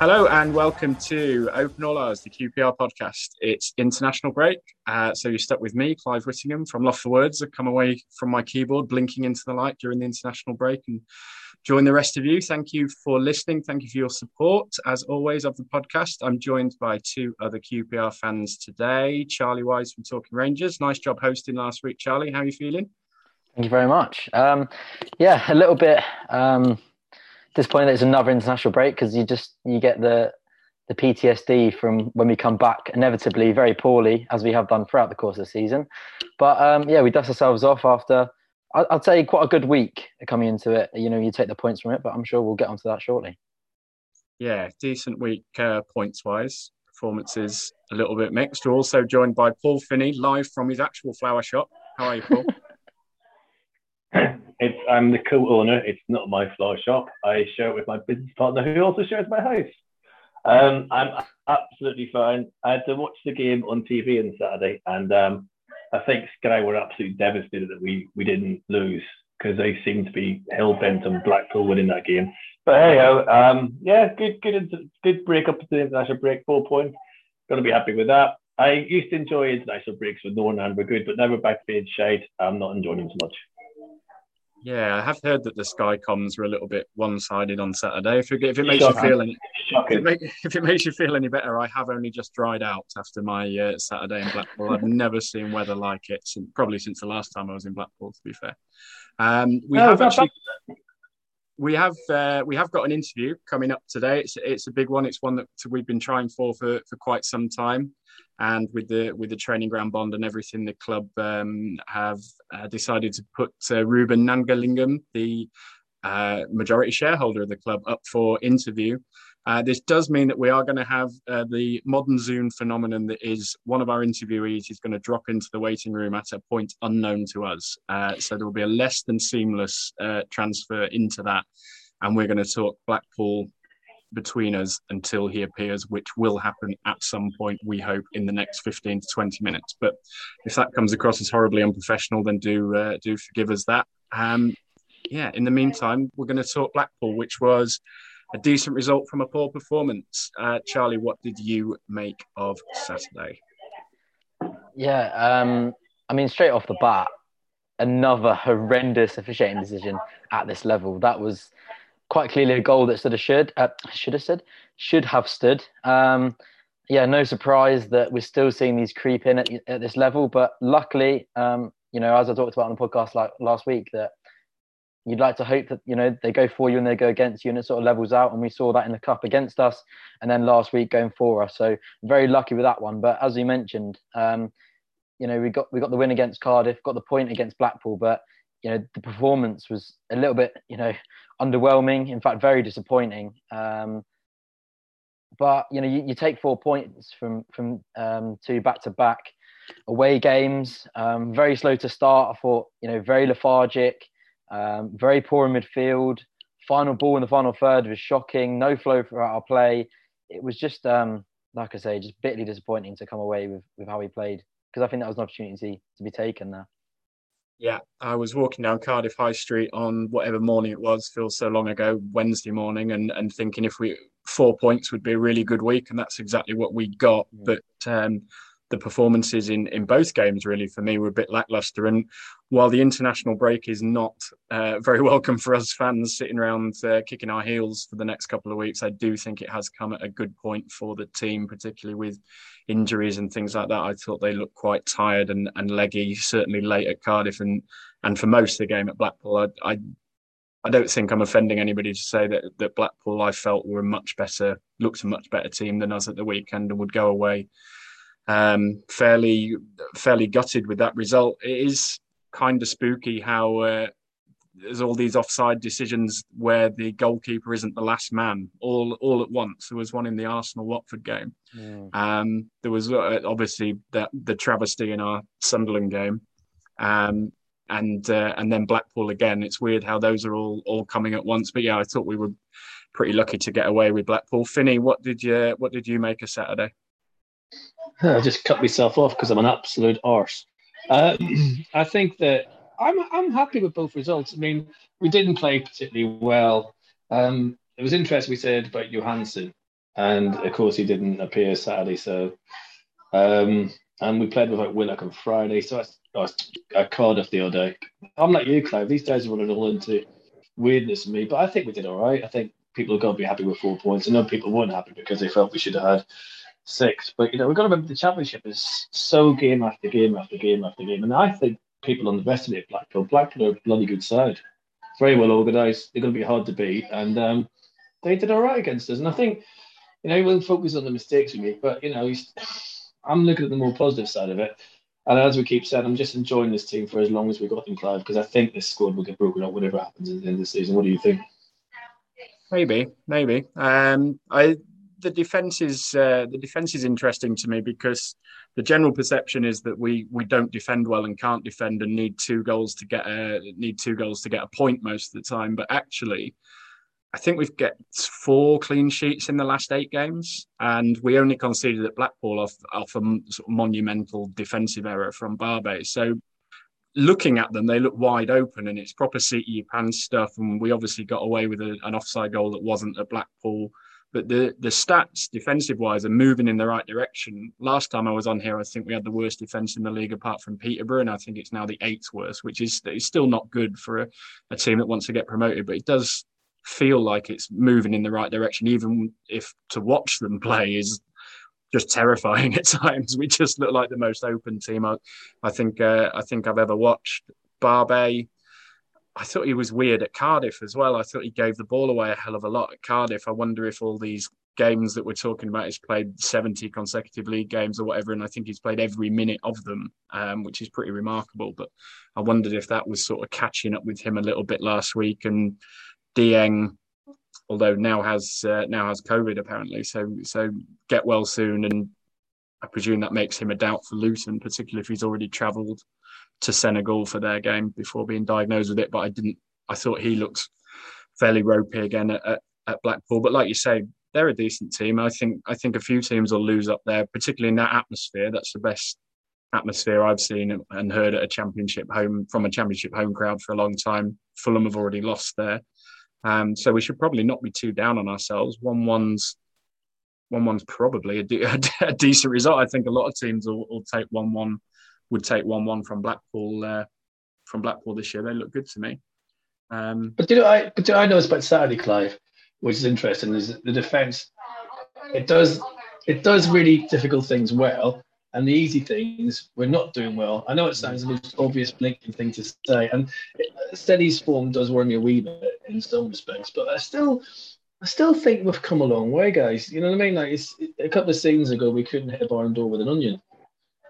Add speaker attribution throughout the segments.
Speaker 1: Hello and welcome to Open All Hours, the QPR podcast. It's international break, uh, so you're stuck with me, Clive Whittingham from Loft for Words. I've come away from my keyboard, blinking into the light during the international break, and join the rest of you. Thank you for listening. Thank you for your support, as always, of the podcast. I'm joined by two other QPR fans today. Charlie Wise from Talking Rangers. Nice job hosting last week, Charlie. How are you feeling?
Speaker 2: Thank you very much. Um, yeah, a little bit um, disappointed that it's another international break because you just you get the the PTSD from when we come back inevitably very poorly as we have done throughout the course of the season. But um, yeah, we dust ourselves off after I- I'd say quite a good week coming into it. You know, you take the points from it, but I'm sure we'll get onto that shortly.
Speaker 1: Yeah, decent week uh, points wise. Performances a little bit mixed. We're also joined by Paul Finney, live from his actual flower shop. How are you, Paul?
Speaker 3: It's I'm the co-owner. It's not my flower shop. I share it with my business partner, who also shares my house. Um, I'm absolutely fine. I had to watch the game on TV on Saturday, and um, I think Sky were absolutely devastated that we we didn't lose because they seemed to be hell bent on Blackpool winning that game. But hey, um, yeah, good good good break up to the international break. Four points. To be happy with that. I used to enjoy international breaks with Northern and we're good, but now we're back to being shade. I'm not enjoying them so much.
Speaker 1: Yeah, I have heard that the Sky comms were a little bit one-sided on Saturday. If it, if it makes
Speaker 3: Shocking.
Speaker 1: you feel any, if it, make, if it makes you feel any better, I have only just dried out after my uh, Saturday in Blackpool. I've never seen weather like it, since, probably since the last time I was in Blackpool. To be fair, um, we
Speaker 3: No,
Speaker 1: have actually we have uh, we have got an interview coming up today. It's it's a big one. It's one that we've been trying for for, for quite some time, and with the with the training ground bond and everything, the club um, have uh, decided to put uh, Ruben Gnanalingam, the uh, majority shareholder of the club, up for interview. Uh, this does mean that we are going to have uh, the modern Zoom phenomenon that is one of our interviewees is going to drop into the waiting room at a point unknown to us. Uh, so there will be a less than seamless transfer into that. And we're going to talk Blackpool between us until he appears, which will happen at some point, we hope, in the next 15 to 20 minutes. But if that comes across as horribly unprofessional, then do, uh, do forgive us that. Um, yeah, in the meantime, we're going to talk Blackpool, which was a decent result from a poor performance. Uh, Charlie, what did you make of Saturday?
Speaker 2: Yeah, um, I mean, straight off the bat, another horrendous officiating decision at this level. That was quite clearly a goal that stood a should uh, should have stood should have stood. Um, yeah, no surprise that we're still seeing these creep in at, at this level. But luckily, um, you know, as I talked about on the podcast like last week, that you'd like to hope that you know they go for you and they go against you, and it sort of levels out. And we saw that in the cup against us, and then last week going for us. So very lucky with that one. But as you mentioned, um, you know, we got we got the win against Cardiff, got the point against Blackpool, but you know the performance was a little bit you know underwhelming. In fact, very disappointing. Um, but you know, you, you take four points from from um, two back to back away games. Um, very slow to start. I thought you know very lethargic, um, very poor in midfield. Final ball in the final third was shocking. No flow throughout our play. It was just um, like I say, just bitterly disappointing to come away with with how we played because I think that was an opportunity to be taken there.
Speaker 1: Yeah, I was walking down Cardiff High Street on whatever morning it was, feels so long ago, Wednesday morning, and, and thinking if we four points would be a really good week, and that's exactly what we got.
Speaker 2: Yeah.
Speaker 1: But um, the performances in, in both games really for me were a bit lackluster. And while the international break is not uh, very welcome for us fans sitting around uh, kicking our heels for the next couple of weeks, I do think it has come at a good point for the team, particularly with injuries and things like that. I thought they looked quite tired and, and leggy, certainly late at Cardiff and and for most of the game at Blackpool. I, I I don't think I'm offending anybody to say that that Blackpool I felt were a much better, looked a much better team than us at the weekend and would go away um, fairly fairly gutted with that result. It is kind of spooky how uh, there's all these offside decisions where the goalkeeper isn't the last man all all at once. There was one in the Arsenal Watford game. Um, there was uh, obviously the, the travesty in our Sunderland game, um, and uh, and then Blackpool again. It's weird how those are all all coming at once. But yeah, I thought we were pretty lucky to get away with Blackpool. Finney, what did you what did you make of Saturday?
Speaker 4: I just cut myself off because I'm an absolute arse. Uh, I think that I'm I'm happy with both results. I mean, we didn't play particularly well. Um, it was interesting we said about Johansen, and of course he didn't appear Saturday. So, um, and we played without Willock on Friday. So I, I, I the other day. I'm like you, Clive. These days are running all into weirdness for me, but I think we did all right. I think people are going to be happy with four points. I know people weren't happy because they felt we should have had six. But you know, we've got to remember the championship is so game after game after game after game, and I think people underestimate Blackpool. Blackpool are a bloody good side, very well organised. They're going to be hard to beat, and um, they did all right against us. And I think you know everyone focus on the mistakes we make, but you know, I'm looking at the more positive side of it. And as we keep saying, I'm just enjoying this team for as long as we got them, Clive, because I think this squad will get broken up whatever happens at the end of the season. What do you think?
Speaker 1: Maybe, maybe. Um, I the defense is uh, the defense is interesting to me because the general perception is that we we don't defend well and can't defend and need two goals to get a need two goals to get a point most of the time. But actually, I think we've got four clean sheets in the last eight games, and we only conceded at Blackpool off off a sort of monumental defensive error from Barbet. So looking at them, they look wide open, and it's proper seat your pants stuff. And we obviously got away with a, an offside goal that wasn't at Blackpool but the the stats defensive wise are moving in the right direction. Last time I was on here, I think we had the worst defense in the league apart from Peterborough, and I think it's now the eighth worst, which is still not good for a, a team that wants to get promoted. But it does feel like it's moving in the right direction, even if to watch them play is just terrifying at times. We just look like the most open team I, I think uh, I think I've ever watched. Barbet I thought he was weird at Cardiff as well. I thought he gave the ball away a hell of a lot at Cardiff. I wonder if all these games that we're talking about, he's played 70 consecutive league games or whatever, and I think he's played every minute of them, um, which is pretty remarkable. But I wondered if that was sort of catching up with him a little bit last week. And Dieng, although now has uh, now has COVID apparently, so so get well soon. And I presume that makes him a doubt for Luton, particularly if he's already travelled to Senegal for their game before being diagnosed with it. But I didn't. I thought he looked fairly ropey again at, at, at Blackpool. But like you say, they're a decent team. I think I think a few teams will lose up there, particularly in that atmosphere. That's the best atmosphere I've seen and heard at a championship home from a championship home crowd for a long time. Fulham have already lost there, um, so we should probably not be too down on ourselves. One one's one one's probably a, de- a decent result. I think a lot of teams will, will take one one would take one one from Blackpool uh, from Blackpool this year. They look good to me. Um,
Speaker 4: but do you know, I but do I know it's about Saturday, Clive, which is interesting, is the defence. It does it does really difficult things well, and the easy things we're not doing well. I know it sounds the most obvious, blinking thing to say, and Steady's form does worry me a wee bit in some respects, but I still. I still think we've come a long way, guys. You know what I mean? Like it's, a couple of seasons ago, we couldn't hit a barn door with an onion.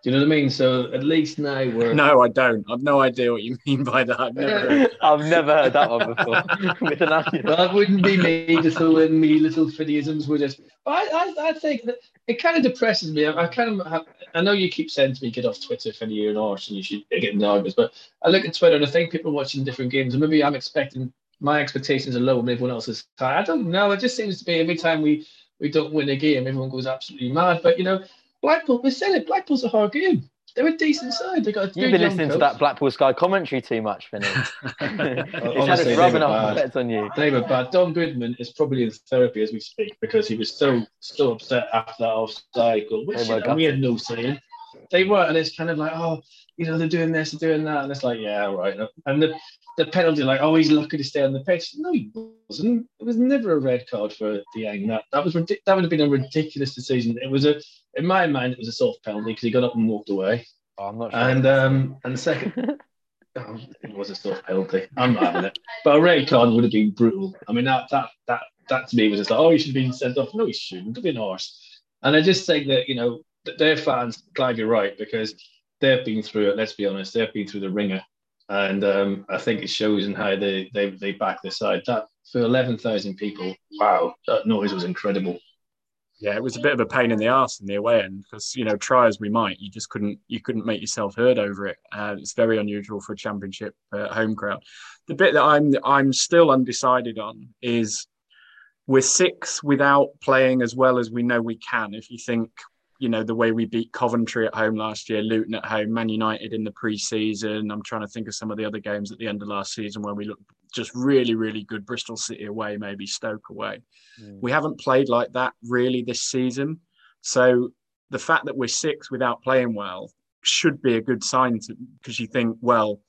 Speaker 4: Do you know what I mean? So at least now we're.
Speaker 1: No, I don't. I've no idea what you mean by that. I've never heard,
Speaker 2: I've never heard that one before. With an onion.
Speaker 4: Well, that wouldn't be me just throwing me little fideisms with it. But I, I, I think that it kind of depresses me. I, I kind of have, I know you keep saying to me, get off Twitter if you're an arse and you should get in the arguments. But I look at Twitter and I think people watching different games, and maybe I'm expecting my expectations are low and everyone else is high. I don't know. It just seems to be every time we, we don't win a game, everyone goes absolutely mad. But, you know, Blackpool, we said it, Blackpool's a hard game. They're a decent side. They got.
Speaker 2: You've been listening coach. to that Blackpool Sky commentary too much, Finney. it's had us rubbing off bets on you.
Speaker 4: They were bad. Don Goodman is probably in therapy as we speak because he was so so upset after that offside goal, which oh you know, we had no saying. They were, and it's kind of like, oh, you know, they're doing this, they're doing that, and it's like, yeah, right. And the the penalty, like, oh, he's lucky to stay on the pitch. No, he wasn't. It was never a red card for Dieng. That that was that would have been a ridiculous decision. It was a, in my mind, it was a soft penalty because he got up and walked away.
Speaker 2: Oh, I'm not sure.
Speaker 4: And um, and the second, oh, it was a soft penalty. I'm not having it. But a red card would have been brutal. I mean, that that that that to me was just like, oh, he should have been sent off. No, he shouldn't. Have been horse. And I just think that you know their fans, glad you're right because they've been through it. Let's be honest, they've been through the ringer and um, I think it shows in how they they they back their side. That for eleven thousand people, wow, that noise was incredible.
Speaker 1: Yeah, it was a bit of a pain in the ass in the away end because you know try as we might, you just couldn't you couldn't make yourself heard over it. Uh, it's very unusual for a championship uh, home crowd. The bit that I'm I'm still undecided on is we're six without playing as well as we know we can. If you think, you know, the way we beat Coventry at home last year, Luton at home, Man United in the pre-season. I'm trying to think of some of the other games at the end of last season where we looked just really, really good. Bristol City away, maybe Stoke away. Mm. We haven't played like that really this season. So the fact that we're six without playing well should be a good sign because you think, well,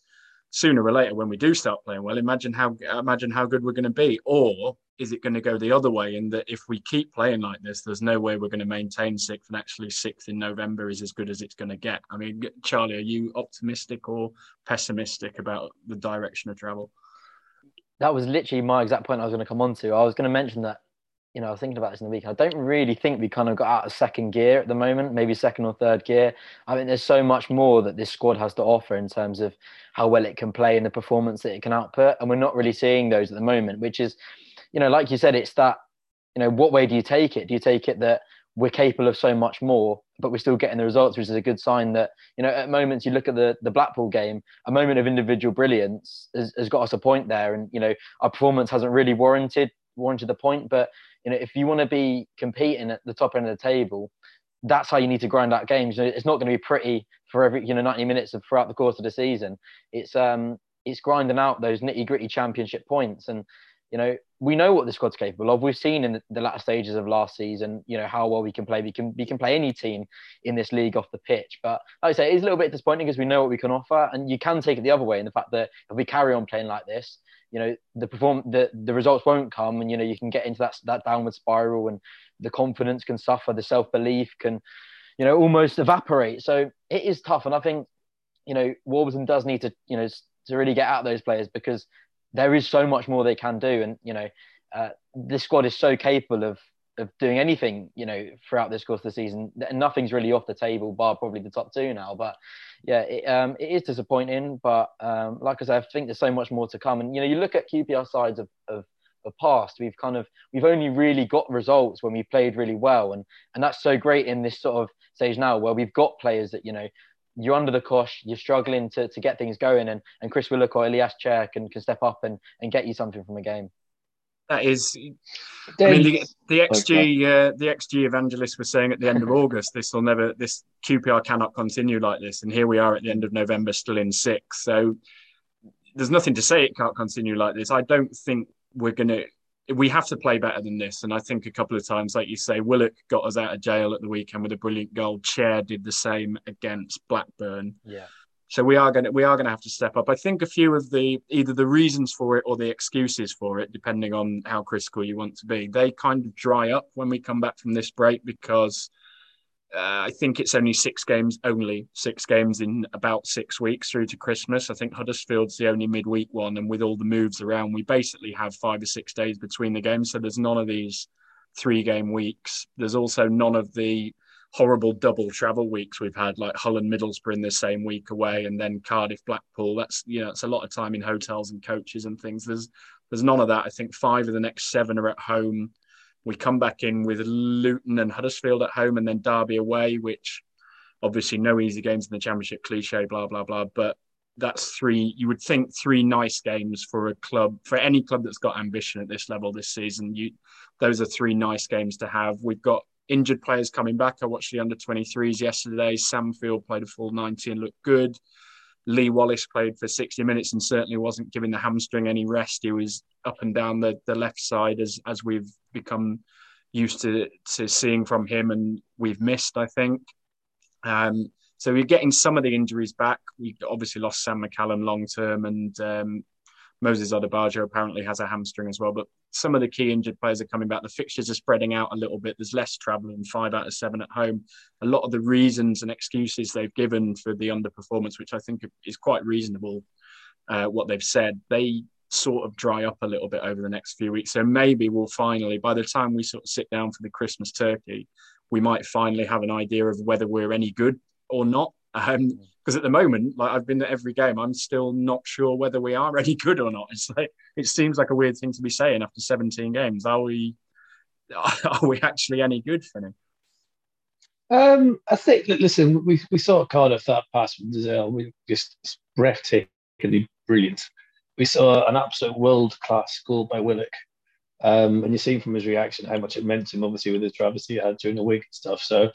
Speaker 1: sooner or later when we do start playing well, imagine how imagine how good we're going to be. Or is it going to go the other way? in that if we keep playing like this, there's no way we're going to maintain sixth, and actually sixth in November is as good as it's going to get. I mean, Charlie, are you optimistic or pessimistic about the direction of travel?
Speaker 2: That was literally my exact point I was going to come on to. I was going to mention that you know, I was thinking about this in the week. I don't really think we kind of got out of second gear at the moment, maybe second or third gear. I mean, there's so much more that this squad has to offer in terms of how well it can play and the performance that it can output. And we're not really seeing those at the moment, which is, you know, like you said, it's that, you know, what way do you take it? Do you take it that we're capable of so much more, but we're still getting the results, which is a good sign that, you know, at moments you look at the, the Blackpool game, a moment of individual brilliance has, has got us a point there. And, you know, our performance hasn't really warranted warranted the point, but you know, if you want to be competing at the top end of the table, that's how you need to grind out games. You know, It's not going to be pretty for every you know 90 minutes of throughout the course of the season. It's um it's grinding out those nitty gritty championship points, and you know we know what the squad's capable of. We've seen in the, the latter stages of last season, you know how well we can play. We can we can play any team in this league off the pitch. But like I say, it's a little bit disappointing because we know what we can offer, and you can take it the other way in the fact that if we carry on playing like this, you know the perform the, the results won't come and you know you can get into that that downward spiral and the confidence can suffer the self-belief can you know almost evaporate. So it is tough. And i think you know warburton does need to you know to really get out those players because there is so much more they can do. And you know uh, this squad is so capable of of doing anything, you know, throughout this course of the season. Nothing's really off the table, bar probably the top two now. But yeah, it, um, it is disappointing. But um, like I said, I think there's so much more to come. And you know, you look at QPR sides of, of of past, we've kind of we've only really got results when we played really well, and and that's so great in this sort of stage now where we've got players that you know you're under the cosh, you're struggling to, to get things going, and, and Chris Willock or Ilias Chair can, can step up and, and get you something from a game
Speaker 1: that is I mean the, the XG uh, the XG evangelist was saying at the end of August this will never this QPR cannot continue like this. And here we are at the end of November still in six. So there's nothing to say it can't continue like this. I don't think we're gonna we have to play better than this. And I think a couple of times like you say Willock got us out of jail at the weekend with a brilliant goal. Chair did the same against Blackburn.
Speaker 2: Yeah
Speaker 1: so we are going to we are going to have to step up. I think a few of the either the reasons for it or the excuses for it, depending on how critical you want to be, they kind of dry up when we come back from this break because uh, I think it's only six games, only six games in about six weeks through to Christmas. I think Huddersfield's the only midweek one, and with all the moves around, we basically have five or six days between the games. So there's none of these three game weeks. There's also none of the horrible double travel weeks we've had, like Hull and Middlesbrough in the same week away, and then Cardiff, Blackpool. That's you know, it's a lot of time in hotels and coaches and things. There's there's none of that. I think five of the next seven are at home. We come back in with Luton and Huddersfield at home, and then Derby away, which obviously no easy games in the Championship, cliche, blah blah blah. But that's three. You would think three nice games for a club, for any club that's got ambition at this level this season. You, those are three nice games to have. We've got injured players coming back. I watched the under 23s yesterday. Sam Field played a full 90 and looked good. Lee Wallace played for 60 minutes and certainly wasn't giving the hamstring any rest. He was up and down the, the left side as as we've become used to to seeing from him and we've missed, I think. Um, so we're getting some of the injuries back. We obviously lost Sam McCallum long term and um, Moses Odubajo apparently has a hamstring as well, but some of the key injured players are coming back. The fixtures are spreading out a little bit. There's less travel and five out of seven at home. A lot of the reasons and excuses they've given for the underperformance, which I think is quite reasonable, uh, what they've said, they sort of dry up a little bit over the next few weeks. So maybe we'll finally, by the time we sort of sit down for the Christmas turkey, we might finally have an idea of whether we're any good or not. Um, because at the moment, like I've been at every game, I'm still not sure whether we are any good or not. It's like it seems like a weird thing to be saying after 17 games. Are we? Are we actually any good, Finney?
Speaker 4: Um, I think. Listen, we we saw Cardiff that pass from Dozzell. We just breathtakingly brilliant. We saw an absolute world class goal by Willock. Um, and you seen from his reaction how much it meant to him, obviously, with the travesty he had during the week and stuff. So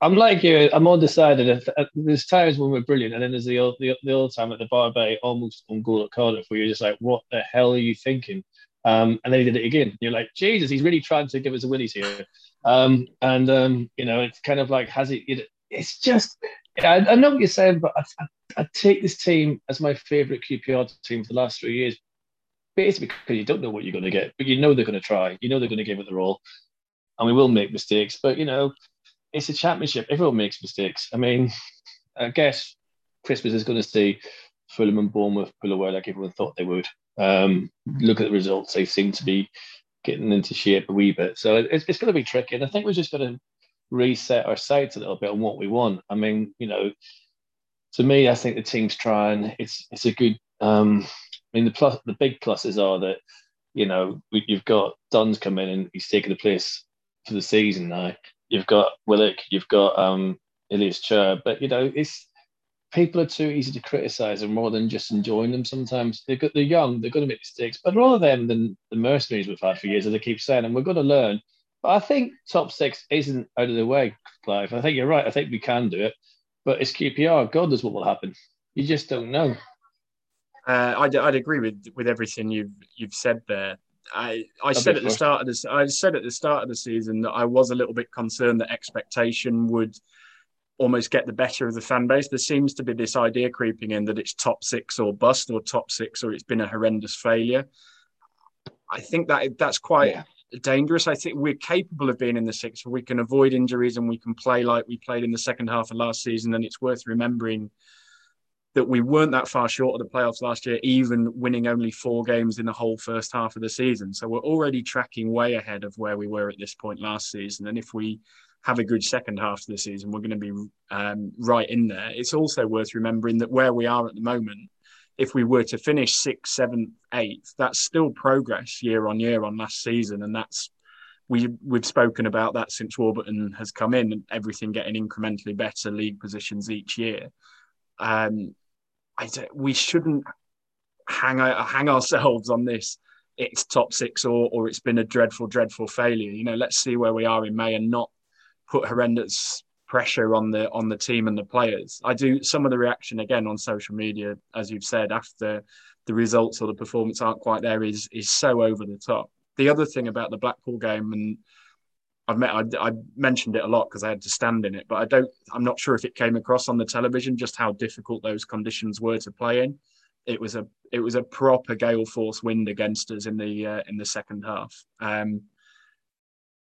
Speaker 4: I'm like you, I'm undecided. There's times when we're brilliant, and then there's the old, the, the old time at the Barbet, almost on goal at Cardiff, where you're just like, what the hell are you thinking? Um, and then he did it again. You're like, Jesus, he's really trying to give us a willies here. Um, and um, you know, it's kind of like, has he? It, it's just, I, I, know what you're saying, but I, I, I take this team as my favourite QPR team for the last three years basically because you don't know what you're going to get, but you know they're going to try. You know they're going to give it their all, and we will make mistakes. But you know, it's a championship. Everyone makes mistakes. I mean, I guess Christmas is going to see Fulham and Bournemouth pull away like everyone thought they would. Um, look at the results; they seem to be getting into shape a wee bit. So it's, it's going to be tricky, and I think we're just going to reset our sights a little bit on what we want. I mean, you know, to me, I think the team's trying. It's it's a good um, I mean, the plus, the big pluses are that you know you've got Dunne's come in and he's taken the place for the season now. You've got Willock, you've got um, Ilias Chair, but you know it's people are too easy to criticise them more than just enjoying them. Sometimes they're good, they're young, they're going to make mistakes, but rather them than the mercenaries we've had for years, as I keep saying, and we're going to learn. But I think top six isn't out of the way, Clive. I think you're right. I think we can do it, but it's QPR. God knows what will happen. You just don't know.
Speaker 1: Uh, I'd, I'd agree with with everything you've you've said there. I, I said at the start of this I said at the start of the season that I was a little bit concerned that expectation would almost get the better of the fan base. There seems to be this idea creeping in that it's top six or bust or top six or it's been a horrendous failure. I think that that's quite yeah. dangerous. I think we're capable of being in the six. We can avoid injuries and we can play like we played in the second half of last season. And it's worth remembering that we weren't that far short of the playoffs last year, even winning only four games in the whole first half of the season. So we're already tracking way ahead of where we were at this point last season. And if we have a good second half of the season, we're going to be um, right in there. It's also worth remembering that where we are at the moment, if we were to finish sixth, seventh, eighth, that's still progress year on year on last season, and that's we we've spoken about that since Warburton has come in, and everything getting incrementally better league positions each year. Um, I don't, we shouldn't hang hang ourselves on this. It's top six or or it's been a dreadful, dreadful failure. You know, let's see where we are in May and not put horrendous pressure on the on the team and the players. I do some of the reaction again on social media, as you've said, after the results or the performance aren't quite there is is so over the top. The other thing about the Blackpool game and I've met, I, I mentioned it a lot because I had to stand in it, but I don't. I'm not sure if it came across on the television just how difficult those conditions were to play in. It was a it was a proper gale force wind against us in the uh, in the second half. Um,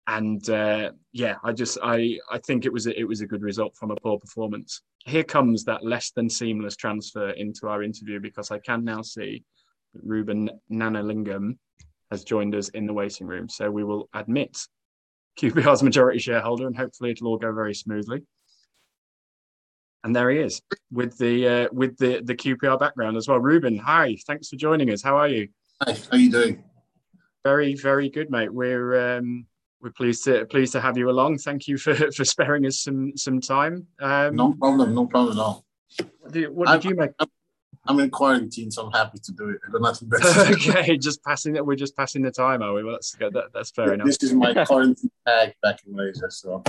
Speaker 1: and uh, yeah, I just I I think it was a, it was a good result from a poor performance. Here comes that less than seamless transfer into our interview because I can now see Ruben Gnanalingam has joined us in the waiting room. So we will admit QPR's majority shareholder, and hopefully it'll all go very smoothly. And there he is with the uh, with the the QPR background as well. Ruben, hi, thanks for joining us. How are you?
Speaker 5: Hi, how are you doing?
Speaker 1: Very, very good, mate. We're um, we're pleased to pleased to have you along. Thank you for for sparing us some some time.
Speaker 5: Um, no problem, no problem at all.
Speaker 1: What did, what did you make?
Speaker 5: I'm, I'm in quarantine, so I'm happy to do it. I got nothing better.
Speaker 1: okay, just passing it. We're just passing the time, are we? Well, that's good. That, that's fair enough.
Speaker 5: This is my quarantine tag back in Malaysia. So.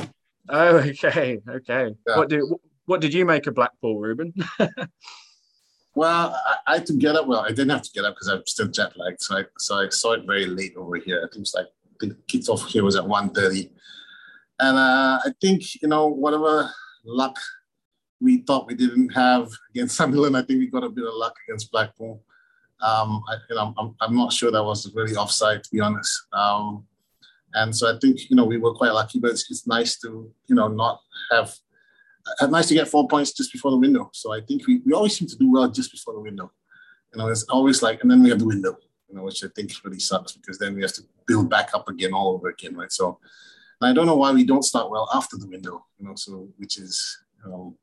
Speaker 1: Oh, okay, okay. Yeah. What do what did you make of Blackpool, Ruben?
Speaker 5: well, I, I, had to get up. Well, I didn't have to get up because I'm still jet lagged, so I so I saw it very late over here. I think it's like the kickoff here was at 1.30. and uh, I think you know whatever luck we thought we didn't have against Sunderland. I think we got a bit of luck against Blackpool. Um, I, you know, I'm, I'm not sure that was really offside, to be honest. Um, and so I think you know we were quite lucky, but it's, it's nice to you know not have uh, nice to get four points just before the window. So I think we, we always seem to do well just before the window. You know, it's always like, and then we have the window, you know, which I think really sucks because then we have to build back up again all over again, right? So I don't know why we don't start well after the window, you know, so which is know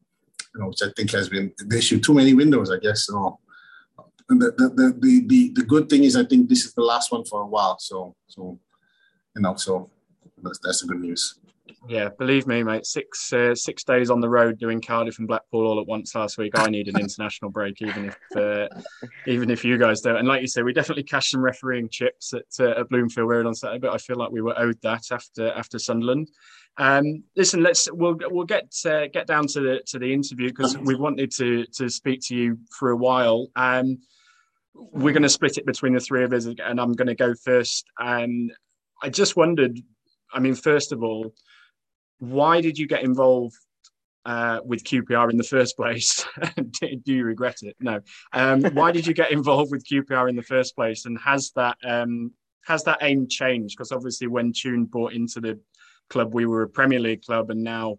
Speaker 5: you know, which I think has been the issue. Too many windows, I guess. So the, the, the, the, the good thing is I think this is the last one for a while. So, so you know, so that's, that's the good news.
Speaker 1: Yeah, believe me, mate. Six uh, six days on the road doing Cardiff and Blackpool all at once last week. I need an international break, even if uh, even if you guys don't. And like you say, we definitely cashed some refereeing chips at uh, at Bloomfield Road on Saturday, but I feel like we were owed that after after Sunderland. Um, listen, let's we'll we'll get uh, get down to the to the interview because we wanted to to speak to you for a while. Um, we're going to split it between the three of us, and I'm going to go first. And I just wondered, I mean, first of all, why did you get involved uh, with QPR in the first place? Do you regret it? No. Um, why did you get involved with QPR in the first place? And has that um, has that aim changed? Because obviously, when Tune bought into the club, we were a Premier League club, and now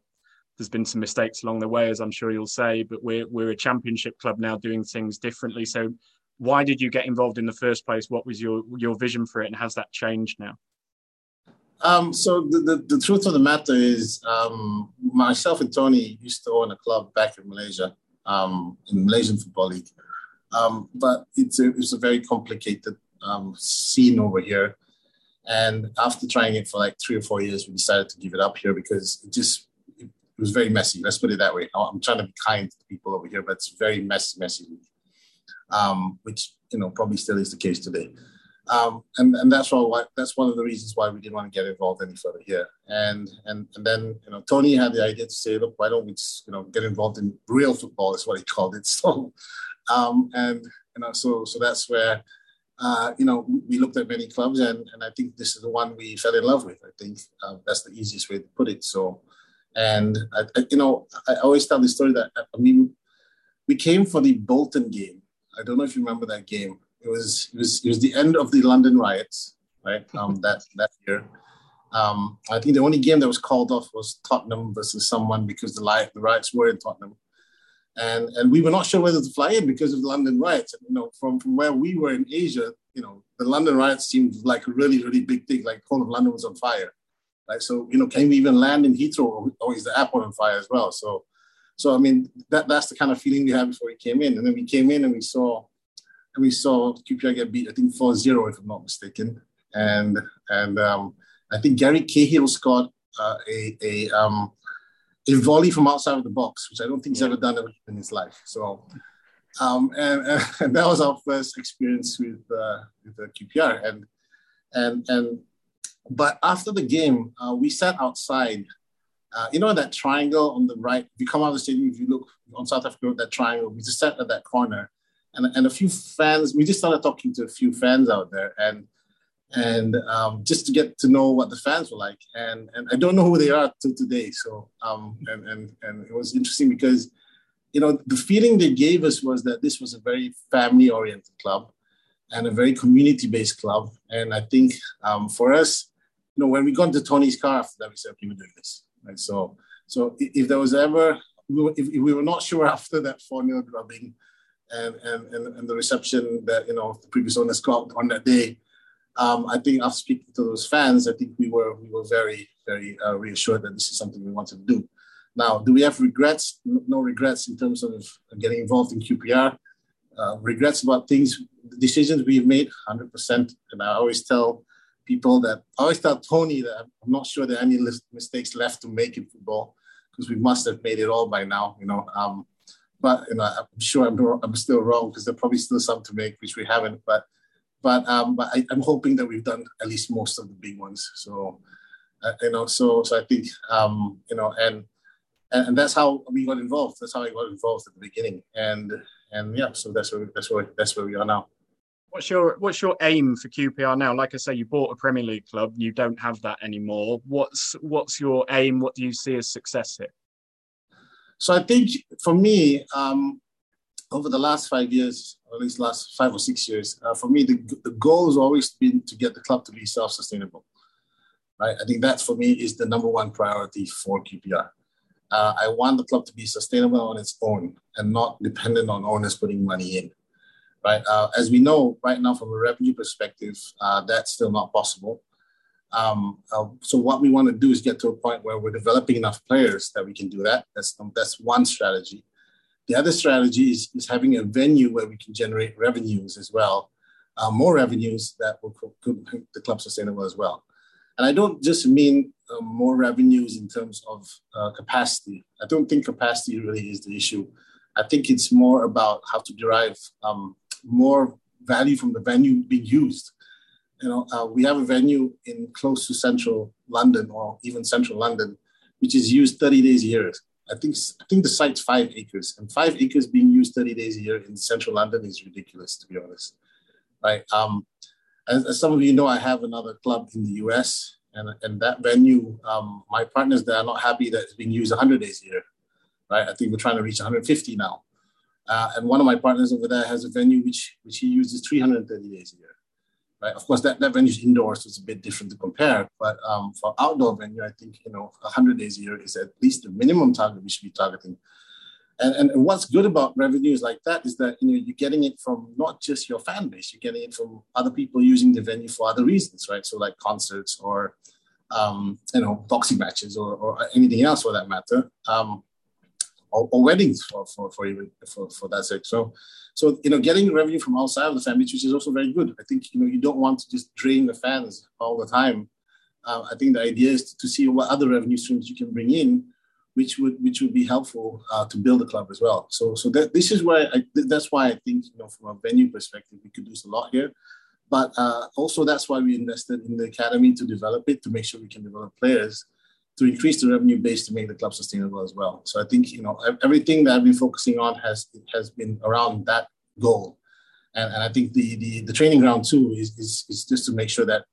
Speaker 1: there's been some mistakes along the way, as I'm sure you'll say. But we're we're a Championship club now, doing things differently. So, why did you get involved in the first place? What was your your vision for it, and has that changed now?
Speaker 5: Um, so the, the, the, truth of the matter is, um, myself and Tony used to own a club back in Malaysia, um, in Malaysian Football League. Um, but it's a, it's a very complicated um, scene over here. And after trying it for like three or four years, we decided to give it up here because it just it was very messy. Let's put it that way. I'm trying to be kind to people over here, but it's very messy, messy, um, which you know probably still is the case today. Um, and and that's why that's one of the reasons why we didn't want to get involved any further here. And and and then you know Tony had the idea to say, look, why don't we just you know get involved in real football? Is what he called it. So, um, and you know so so that's where. Uh, you know, we looked at many clubs, and, and I think this is the one we fell in love with. I think uh, that's the easiest way to put it. So, and I, I, you know, I always tell the story that I mean, we came for the Bolton game. I don't know if you remember that game it was it was it was the end of the London riots, right? Um, that that year. Um, I think the only game that was called off was Tottenham versus someone because the, li- the riots were in Tottenham, and and we were not sure whether to fly in because of the London riots. You know, from from where we were in Asia, you know, the London riots seemed like a really really big thing. Like whole of London was on fire, right? So you know, can we even land in Heathrow, or is the airport on fire as well? So, so I mean, that that's the kind of feeling we had before we came in, and then we came in and we saw and we saw QPR get beat, I think 4-0, if I'm not mistaken. And and um, I think Gary Cahill scored uh, a a um, a volley from outside of the box, which I don't think he's ever done in his life. So, um, and, and, that was our first experience with uh, with the QPR. And and and but after the game, uh, we sat outside. Uh, you know that triangle on the right. If you come out of the stadium, if you look on South Africa, that triangle, we just sat at that corner, and, and a few fans. We just started talking to a few fans out there, and and um, just to get to know what the fans were like. And and I don't know who they are till today. So um, and and and it was interesting because you know the feeling they gave us was that this was a very family oriented club and a very community based club. And I think um, for us, you know, when we got into Tony's car after that, we said, okay, we're doing this. Right. So so if there was ever if, if we were not sure after that 4 0 drubbing and, and, and, and the reception that, you know, the previous owners got on that day. Um, I think after speaking to those fans, I think we were we were very very uh, reassured that this is something we want to do. Now, do we have regrets? No regrets in terms of getting involved in QPR. Uh, regrets about things, decisions we've made, hundred percent. And I always tell people that I always tell Tony that I'm not sure there are any mistakes left to make in football because we must have made it all by now. You know, um, but you know, I'm sure I'm, I'm still wrong because there's probably still some to make which we haven't. But but um, but I, am hoping that we've done at least most of the big ones. So uh, you know, so so I think um, you know, and, and and that's how we got involved. That's how I got involved at the beginning, and and yeah, so that's where that's where that's where we are now.
Speaker 1: What's your what's your aim for QPR now? Like I say, you bought a Premier League club. You don't have that anymore. What's what's your aim? What do you see as success here?
Speaker 5: So I think for me, um, over the last five years, or at least last five or six years, uh, for me, the, the goal has always been to get the club to be self-sustainable. Right? I think that for me is the number one priority for QPR. Uh, I want the club to be sustainable on its own and not dependent on owners putting money in. Right? Uh, as we know, right now, from a revenue perspective, uh, that's still not possible. Um, uh, so what we want to do is get to a point where we're developing enough players that we can do that. That's that's one strategy. The other strategy is, is having a venue where we can generate revenues as well, uh, more revenues that will could the club sustainable as well. And I don't just mean uh, more revenues in terms of uh, capacity. I don't think capacity really is the issue. I think it's more about how to derive um, more value from the venue being used. You know, uh, we have a venue in close to central London or even central London, which is used 30 days a year. I think I think the site's five acres, and five acres being used 30 days a year in central London is ridiculous, to be honest. Right? Um, as, as some of you know, I have another club in the US, and, and that venue, um, my partners there are not happy that it's being used 100 days a year. Right? I think we're trying to reach 150 now. Uh, and one of my partners over there has a venue which which he uses 330 days a year. Right? Of course, that, that venue is indoors, it's a bit different to compare. But um, for outdoor venue, I think you know 100 days a year is at least the minimum target we should be targeting. And, and, and what's good about revenues like that is that you know you're getting it from not just your fan base, you're getting it from other people using the venue for other reasons, right? So like concerts or um, you know boxing matches or, or anything else for that matter. Um, or, or, weddings for, for, for even for, for that sake. So, so you know, getting revenue from outside of the fan base, which is also very good. I think you know you don't want to just drain the fans all the time. Uh, I think the idea is to, see what other revenue streams you can bring in which would which would be helpful uh, to build the club as well. So so that this is why I, that's why I think you know from a venue perspective we could do a lot here, but uh, also that's why we invested in the academy to develop it to make sure we can develop players to increase the revenue base to make the club sustainable as well. So I think you know everything that I've been focusing on has has been around that goal, and, and I think the, the the training ground too is, is is just to make sure that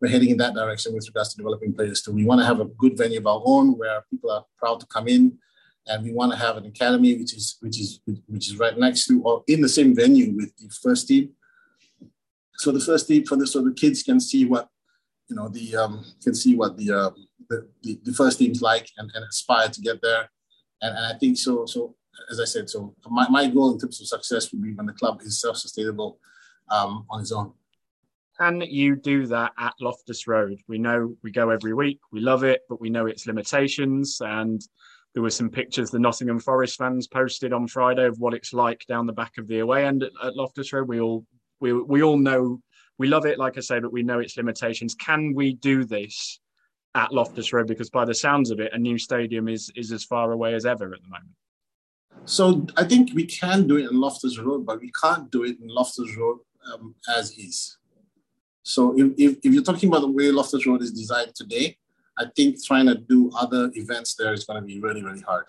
Speaker 5: we're heading in that direction with regards to developing players too. We want to have a good venue of our own where people are proud to come in, and we want to have an academy which is which is which is right next to or in the same venue with the first team. So the first team for the so the kids can see what you know the um, can see what the, uh, the, the the first team's like and, and aspire to get there. And, and I think so so as I said, so my, my goal in terms of success would be when the club is self-sustainable um, on its own
Speaker 1: can you do that at Loftus Road? We know we go every week, we love it, but we know its limitations. And there were some pictures the Nottingham Forest fans posted on Friday of what it's like down the back of the away end at, at Loftus Road. We all we we all know we love it, like I say, but we know its limitations. Can we do this at Loftus Road? Because by the sounds of it, a new stadium is is as far away as ever at the moment.
Speaker 5: So I think we can do it in Loftus Road, but we can't do it in Loftus Road um, as is. So if, if, if, you're talking about the way Loftus Road is designed today, I think trying to do other events there is going to be really, really hard.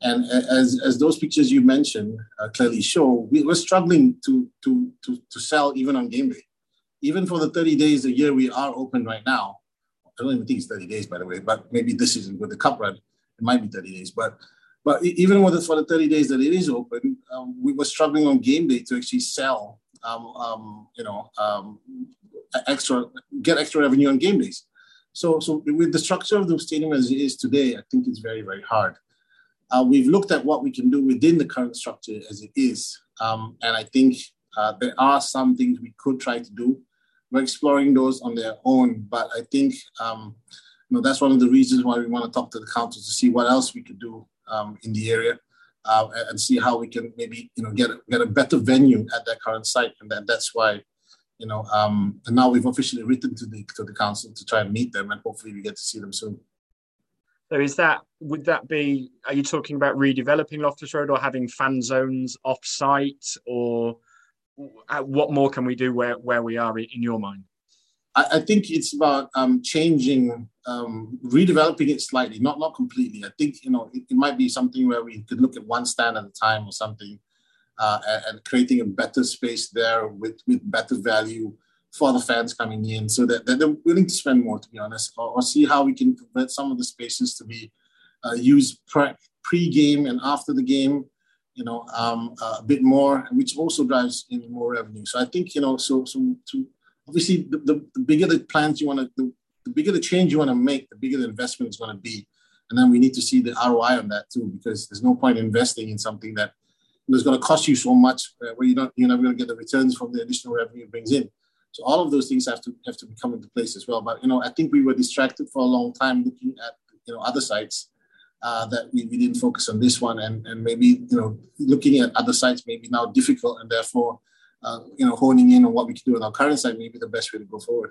Speaker 5: And as, as those pictures you mentioned uh, clearly show, we, are struggling to, to, to, to sell even on game day. Even for the 30 days a year we are open right now, I don't even think it's 30 days, by the way, but maybe this season with the cup run, it might be 30 days. But but even with the, for the 30 days that it is open, um, we were struggling on game day to actually sell, um, um, you know, um, extra get extra revenue on game days. So, so with the structure of the stadium as it is today, I think it's very, very hard. Uh, we've looked at what we can do within the current structure as it is, um, and I think uh, there are some things we could try to do. We're exploring those on their own, but I think um, you know that's one of the reasons why we want to talk to the council to see what else we could do um, in the area. Uh, and see how we can maybe you know get get a better venue at that current site, and then that's why you know, um, and now we've officially written to the to the council to try and meet them, and hopefully we get to see them soon.
Speaker 1: So is that would that be? Are you talking about redeveloping Loftus Road or having fan zones off site, or what more can we do where where we are in your mind?
Speaker 5: I, I think it's about um, changing, um, redeveloping it slightly, not not completely. I think you know it, it might be something where we could look at one stand at a time or something uh, and, creating a better space there with, with better value for the fans coming in so that, that they're willing to spend more, to be honest, or, or see how we can convert some of the spaces to be uh, used pre game and after the game, you know, um, a bit more, which also drives in more revenue. So I think, you know, so, so to obviously the, the, the bigger the plans you want to, the, the bigger the change you want to make, the bigger the investment is going to be. And then we need to see the ROI on that too, because there's no point investing in something that it's going to cost you so much uh, where you don't you're never going to get the returns from the additional revenue it brings in. So all of those things have to have to come into place as well. But you know, I think we were distracted for a long time looking at you know other sites uh, that we, we didn't focus on this one, and and maybe you know looking at other sites may be now difficult, and therefore uh, you know honing in on what we can do on our current site may be the best way to go forward.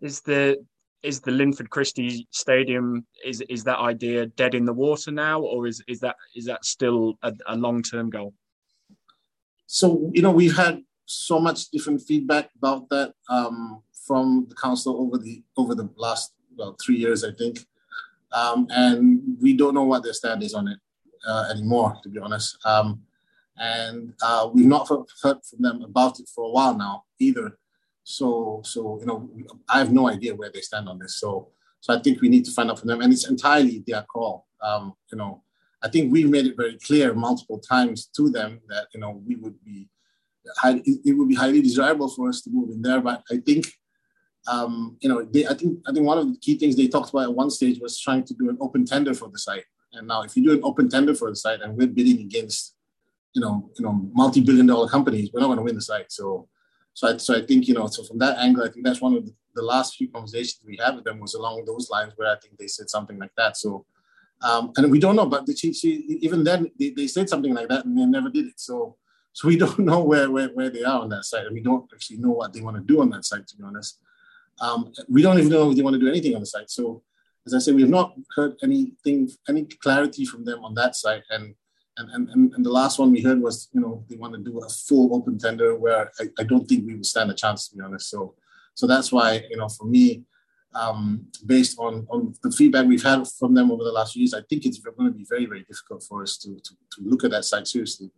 Speaker 1: Is the is the Linford Christie Stadium is is that idea dead in the water now, or is is that is that still a, a long term goal?
Speaker 5: So you know we've had so much different feedback about that um, from the council over the over the last well three years, I think, um, and we don't know what their stand is on it uh, anymore, to be honest. Um, and uh, we've not heard from them about it for a while now either. So, so you know, I have no idea where they stand on this. So, so I think we need to find out from them, and it's entirely their call. Um, you know, I think we've made it very clear multiple times to them that you know we would be, it would be highly desirable for us to move in there. But I think, um, you know, they, I think I think one of the key things they talked about at one stage was trying to do an open tender for the site. And now, if you do an open tender for the site, and we're bidding against, you know, you know, multi-billion-dollar companies, we're not going to win the site. So so I, so I think, you know, so from that angle, I think that's one of the, the last few conversations we had with them was along those lines where I think they said something like that. So, um, and we don't know, but the, she, even then they, they said something like that and they never did it. So, so we don't know where, where, where they are on that side. And we don't actually know what they want to do on that side, to be honest. Um, we don't even know if they want to do anything on the site. So as I said, we have not heard anything, any clarity from them on that side. And and, and, and the last one we heard was, you know, they want to do a full open tender where I, I don't think we would stand a chance, to be honest. So, so that's why, you know, for me, um, based on, on the feedback we've had from them over the last few years, I think it's going to be very, very difficult for us to, to, to look at that site seriously.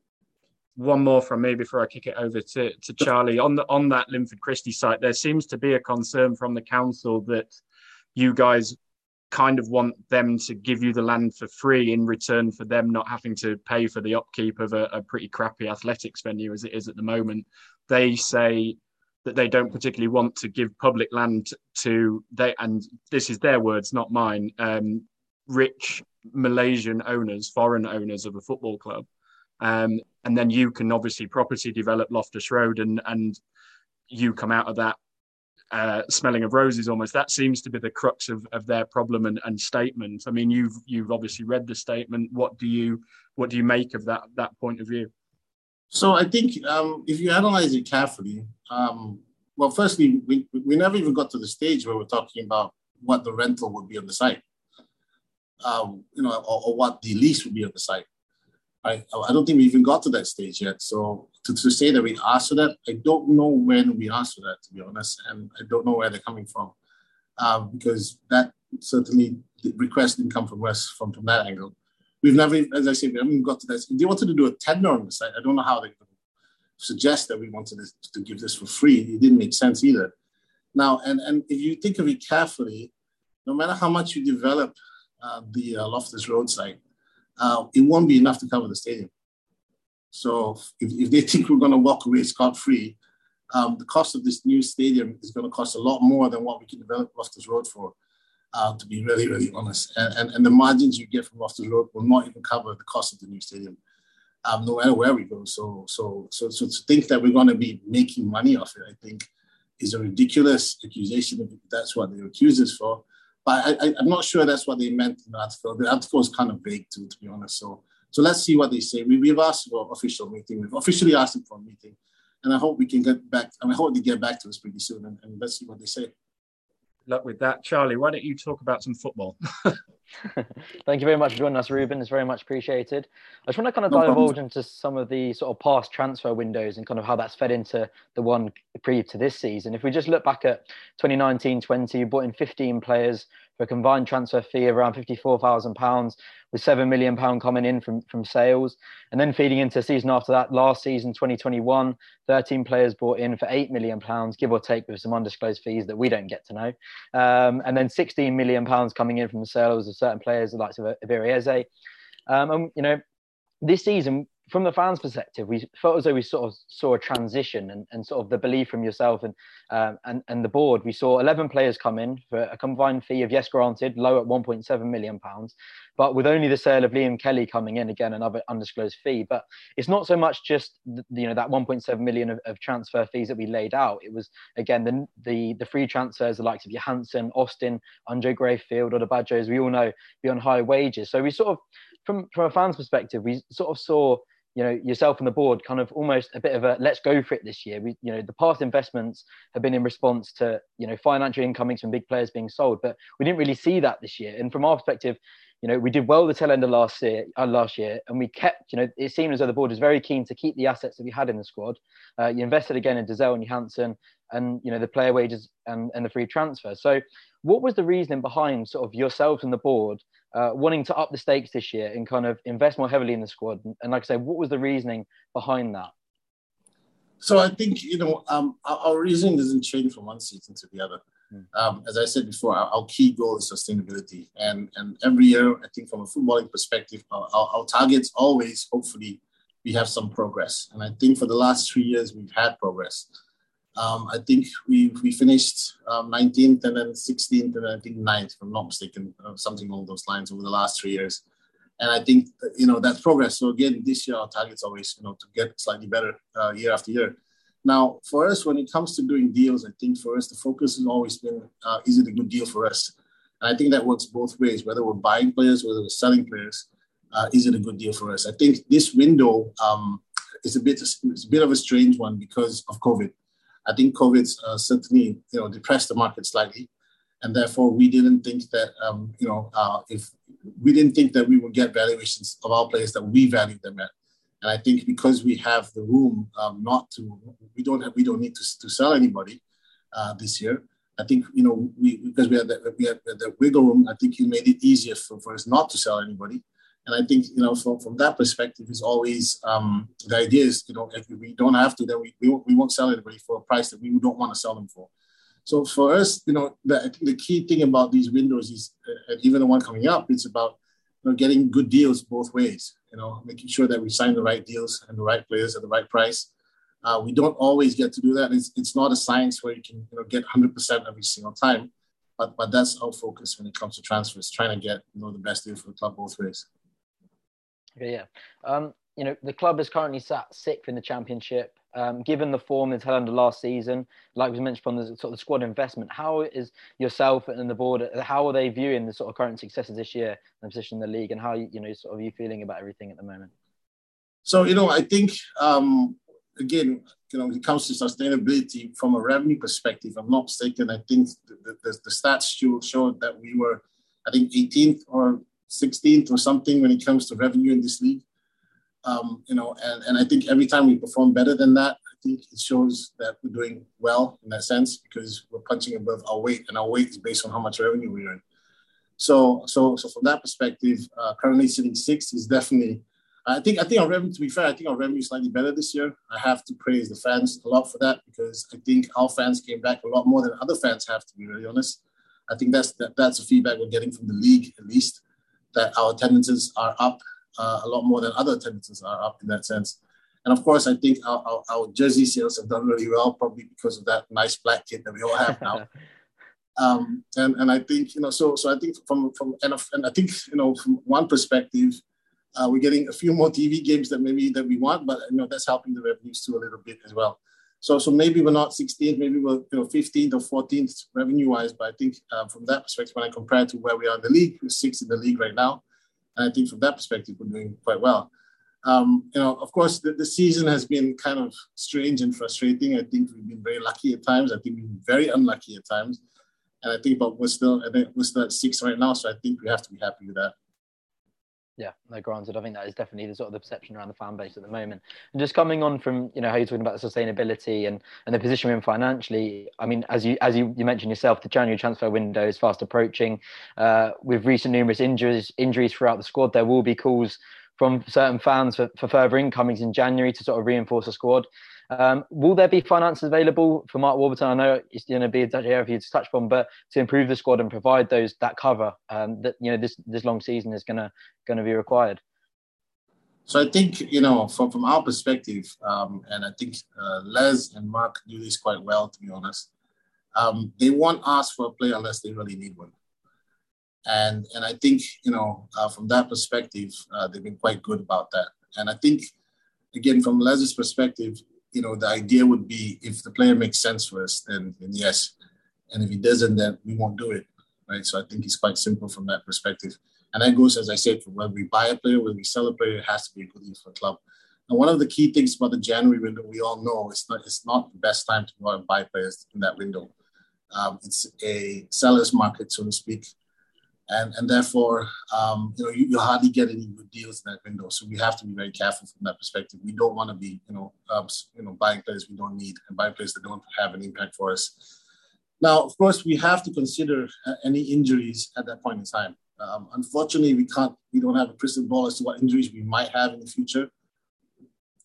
Speaker 1: One more from me before I kick it over to, to Charlie. On the on that Linford Christie site, there seems to be a concern from the council that you guys kind of want them to give you the land for free in return for them not having to pay for the upkeep of a, a, pretty crappy athletics venue as it is at the moment. They say that they don't particularly want to give public land to they, and this is their words, not mine. Um, rich Malaysian owners, foreign owners of a football club, um, and then you can obviously property develop Loftus Road, and and you come out of that uh, smelling of roses almost. That seems to be the crux of, of their problem and, and statement. I mean, you've you've obviously read the statement. What do you what do you make of that that point of view?
Speaker 5: So I think um, if you analyze it carefully, um, well, firstly, we, we never even got to the stage where we're talking about what the rental would be on the site, um, you know, or, or, what the lease would be on the site. I, I don't think we even got to that stage yet. So to, to say that we asked for that, I don't know when we asked for that, to be honest, and I don't know where they're coming from, um, because that certainly the request didn't come from us from, from that angle. We've never, as I said, we haven't got to that. They wanted to do a tender on the site, I don't know how they could suggest that we wanted to give this for free. It didn't make sense either. Now, and, and if you think of it carefully, no matter how much you develop uh, the uh, Loftus Road site, uh, it won't be enough to cover the stadium. So if, if they think we're going to walk away scot free, um, the cost of this new stadium is going to cost a lot more than what we can develop Loftus Road for. Uh, to be really, really honest, and, and, and the margins you get from Loftus Road will not even cover the cost of the new stadium, um, no matter where we go. So, so, so, so to think that we're going to be making money off it, I think, is a ridiculous accusation. If that's what they accuse us for, but I, am not sure that's what they meant in the article. The article is kind of vague, too, to be honest. So, so let's see what they say. We, we've asked for an official meeting. We've officially asked them for a meeting. And I hope we can get back, and I hope they get back to us pretty soon and, and let's see what they say.
Speaker 1: Luck with that. Charlie, why don't you talk about some football?
Speaker 2: Thank you very much for joining us, Ruben. It's very much appreciated. I just want to kind of no divulge problem. into some of the sort of past transfer windows and kind of how that's fed into the one pre to this season. If we just look back at 2019 20, you brought in 15 players for a combined transfer fee of around £54,000, with £7 million coming in from, from sales. And then feeding into season after that, last season, 2021, 13 players brought in for £8 million, give or take, with some undisclosed fees that we don't get to know. Um, and then £16 million coming in from the sales of certain players, like Iviera Eze. Um, and, you know, this season, from the fans' perspective, we felt as though we sort of saw a transition and, and sort of the belief from yourself and, um, and and the board. We saw 11 players come in for a combined fee of yes, granted, low at 1.7 million pounds, but with only the sale of Liam Kelly coming in again, another undisclosed fee. But it's not so much just you know that 1.7 million of, of, transfer fees that we laid out. It was again the the the free transfers, the likes of Johansen, Austin, Andre Grayfield, or the Badgers. We all know be on high wages. So we sort of from from a fan's perspective, we sort of saw you know yourself and the board kind of almost a bit of a let's go for it this year. We you know the past investments have been in response to you know financial incomings from big players being sold, but we didn't really see that this year. And from our perspective, you know, we did well the tail end of last year, uh, last year, and we kept, you know, it seemed as though the board was very keen to keep the assets that we had in the squad. Uh, you invested again in Dozzell and Johansen and you know the player wages and, and the free transfer. So, what was the reasoning behind sort of yourselves and the board uh, wanting to up the stakes this year and kind of invest more heavily in the squad? And, and like I said, what was the reasoning behind that?
Speaker 5: So I think you know um, our, our reasoning doesn't change from one season to the other. Hmm. Um, as I said before, our, our, key goal is sustainability, and and every year, I think from a footballing perspective, our, our, our, targets always, hopefully, we have some progress. And I think for the last three years, we've had progress. Um, I think we we finished um, 19th and then 16th and I think 9th, if I'm not mistaken, uh, something along those lines over the last three years. And I think you know that's progress. So again, this year our target's always you know to get slightly better uh, year after year. Now, for us, when it comes to doing deals, I think for us, the focus has always been uh, is it a good deal for us? And I think that works both ways, whether we're buying players, whether we're selling players, uh, is it a good deal for us? I think this window um, is a bit it's a bit of a strange one because of COVID. I think COVID uh, certainly you know depressed the market slightly, and therefore we didn't think that um, you know uh, if we didn't think that we would get valuations of our players that we valued them at. And I think because we have the room um, not to, we don't have, we don't need to, to sell anybody uh, this year. I think you know we because we had the, we had the wiggle room. I think it made it easier for, for us not to sell anybody. And I think you know from, from that perspective is always um, the idea is you know if we don't have to then we, we, won't, we won't sell anybody for a price that we don't want to sell them for. So for us, you know, the, the key thing about these windows is, uh, even the one coming up, it's about you know, getting good deals both ways you know, making sure that we sign the right deals and the right players at the right price. Uh, we don't always get to do that. It's, it's not a science where you can you know, get 100% every single time, but, but that's our focus when it comes to transfers, trying to get you know, the best deal for the club both ways.
Speaker 2: Yeah. Um, you know, the club is currently sat sixth in the championship. Um, given the form it's had under last season, like we mentioned from the sort of the squad investment, how is yourself and the board? How are they viewing the sort of current successes this year and position in the league, and how you know sort of you feeling about everything at the moment?
Speaker 5: So you know, I think um, again, you know, it comes to sustainability from a revenue perspective, I'm not mistaken. I think the, the, the stats show, showed that we were, I think, 18th or 16th or something when it comes to revenue in this league. Um, you know, and, and I think every time we perform better than that, I think it shows that we're doing well in that sense because we're punching above our weight, and our weight is based on how much revenue we earn. So, so, so from that perspective, uh, currently sitting sixth is definitely. I think I think our revenue. To be fair, I think our revenue is slightly better this year. I have to praise the fans a lot for that because I think our fans came back a lot more than other fans have. To be really honest, I think that's that, that's the feedback we're getting from the league at least that our attendances are up uh, a lot more than other attendances are up in that sense. And of course, I think our, our, our, jersey sales have done really well, probably because of that nice black kit that we all have now. um, and and I think you know, so so I think from from and, and I think you know from one perspective, uh, we're getting a few more TV games that maybe that we want, but you know that's helping the revenues too a little bit as well. So so maybe we're not 16th, maybe we're you know 15th or 14th revenue wise, but I think uh, from that perspective, when I compare to where we are in the league, we're sixth in the league right now. And I think from that perspective, we're doing quite well. Um, you know, of course, the, the, season has been kind of strange and frustrating. I think we've been very lucky at times. I think we've been very unlucky at times. And I think, but we're still, I think we're still at six right now. So I think we have to be happy with that.
Speaker 2: Yeah, no, granted, I think that is definitely the sort of the perception around the fan base at the moment. And just coming on from, you know, how you're talking about the sustainability and, and the position we're in financially. I mean, as you as you, you mentioned yourself, the January transfer window is fast approaching. Uh, with recent numerous injuries injuries throughout the squad, there will be calls from certain fans for, for further incomings in January to sort of reinforce the squad. Um, will there be finances available for Mark Warburton? I know it's going to be a area for you to touch on, but to improve the squad and provide those that cover um, that you know this this long season is going to going to be required.
Speaker 5: So I think you know from from our perspective, um, and I think uh, Les and Mark do this quite well, to be honest. Um, they won't ask for a player unless they really need one. And and I think you know uh, from that perspective, uh, they've been quite good about that. And I think again from Les's perspective, you know, the idea would be if the player makes sense for us, then, then yes. And if he doesn't, then we won't do it. Right. So I think it's quite simple from that perspective. And that goes, as I said, from when we buy a player, when we sell a player, it has to be a good deal for the club. And one of the key things about the January window, we all know it's not it's not the best time to go out and buy players in that window. Um, it's a seller's market, so to speak, and and therefore, um, you know, you, you hardly get any good deals in that window. So we have to be very careful from that perspective. We don't want to be, you know, um, you know, buying players we don't need and buying players that don't have an impact for us. Now, of course, we have to consider uh, any injuries at that point in time. Um, unfortunately, we can't, we don't have a crystal ball as to what injuries we might have in the future.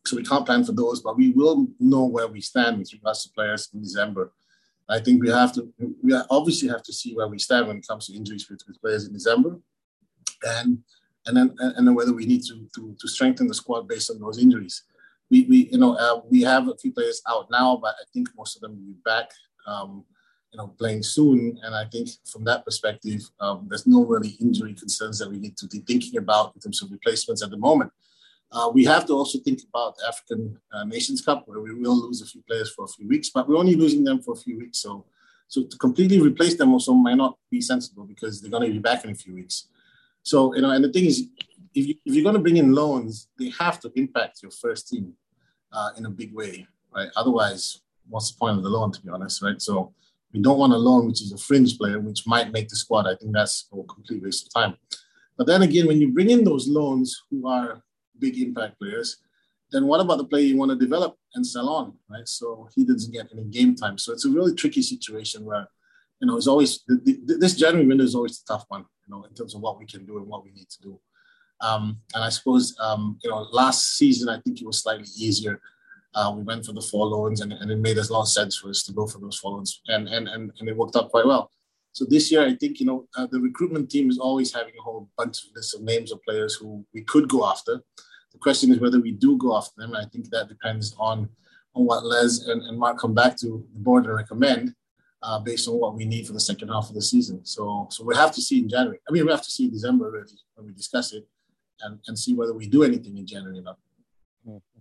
Speaker 5: So we can't plan for those, but we will know where we stand with regards to players in December. I think we have to, we obviously have to see where we stand when it comes to injuries with, with players in December, and and then and then whether we need to, to to strengthen the squad based on those injuries. We, we you know uh, we have a few players out now, but I think most of them will be back. Um, you know, playing soon. And I think from that perspective, um, there's no really injury concerns that we need to be thinking about in terms of replacements at the moment. Uh, we have to also think about African uh, Nations Cup, where we will lose a few players for a few weeks, but we're only losing them for a few weeks. So, so to completely replace them also might not be sensible because they're going to be back in a few weeks. So, you know, and the thing is, if, you, if you're going to bring in loans, they have to impact your first team uh, in a big way, right? Otherwise, what's the point of the loan, to be honest, right? So, we don't want a loan which is a fringe player, which might make the squad. I think that's a complete waste of time. But then again, when you bring in those loans who are big impact players, then what about the player you want to develop and sell on, right? So he doesn't get any game time. So it's a really tricky situation where, you know, it's always the, the, this January window is always a tough one, you know, in terms of what we can do and what we need to do. Um, and I suppose, um, you know, last season I think it was slightly easier uh, we went for the four loans, and, and it made a lot of sense for us to go for those four loans, and and and, and it worked out quite well. So this year, I think you know uh, the recruitment team is always having a whole bunch of list of names of players who we could go after. The question is whether we do go after them. And I think that depends on on what Les and, and Mark come back to the board and recommend. Uh, based on what we need for the second half of the season. So, so we have to see in January. I mean, we have to see in December really when we discuss it, and, and see whether we do anything in January or not.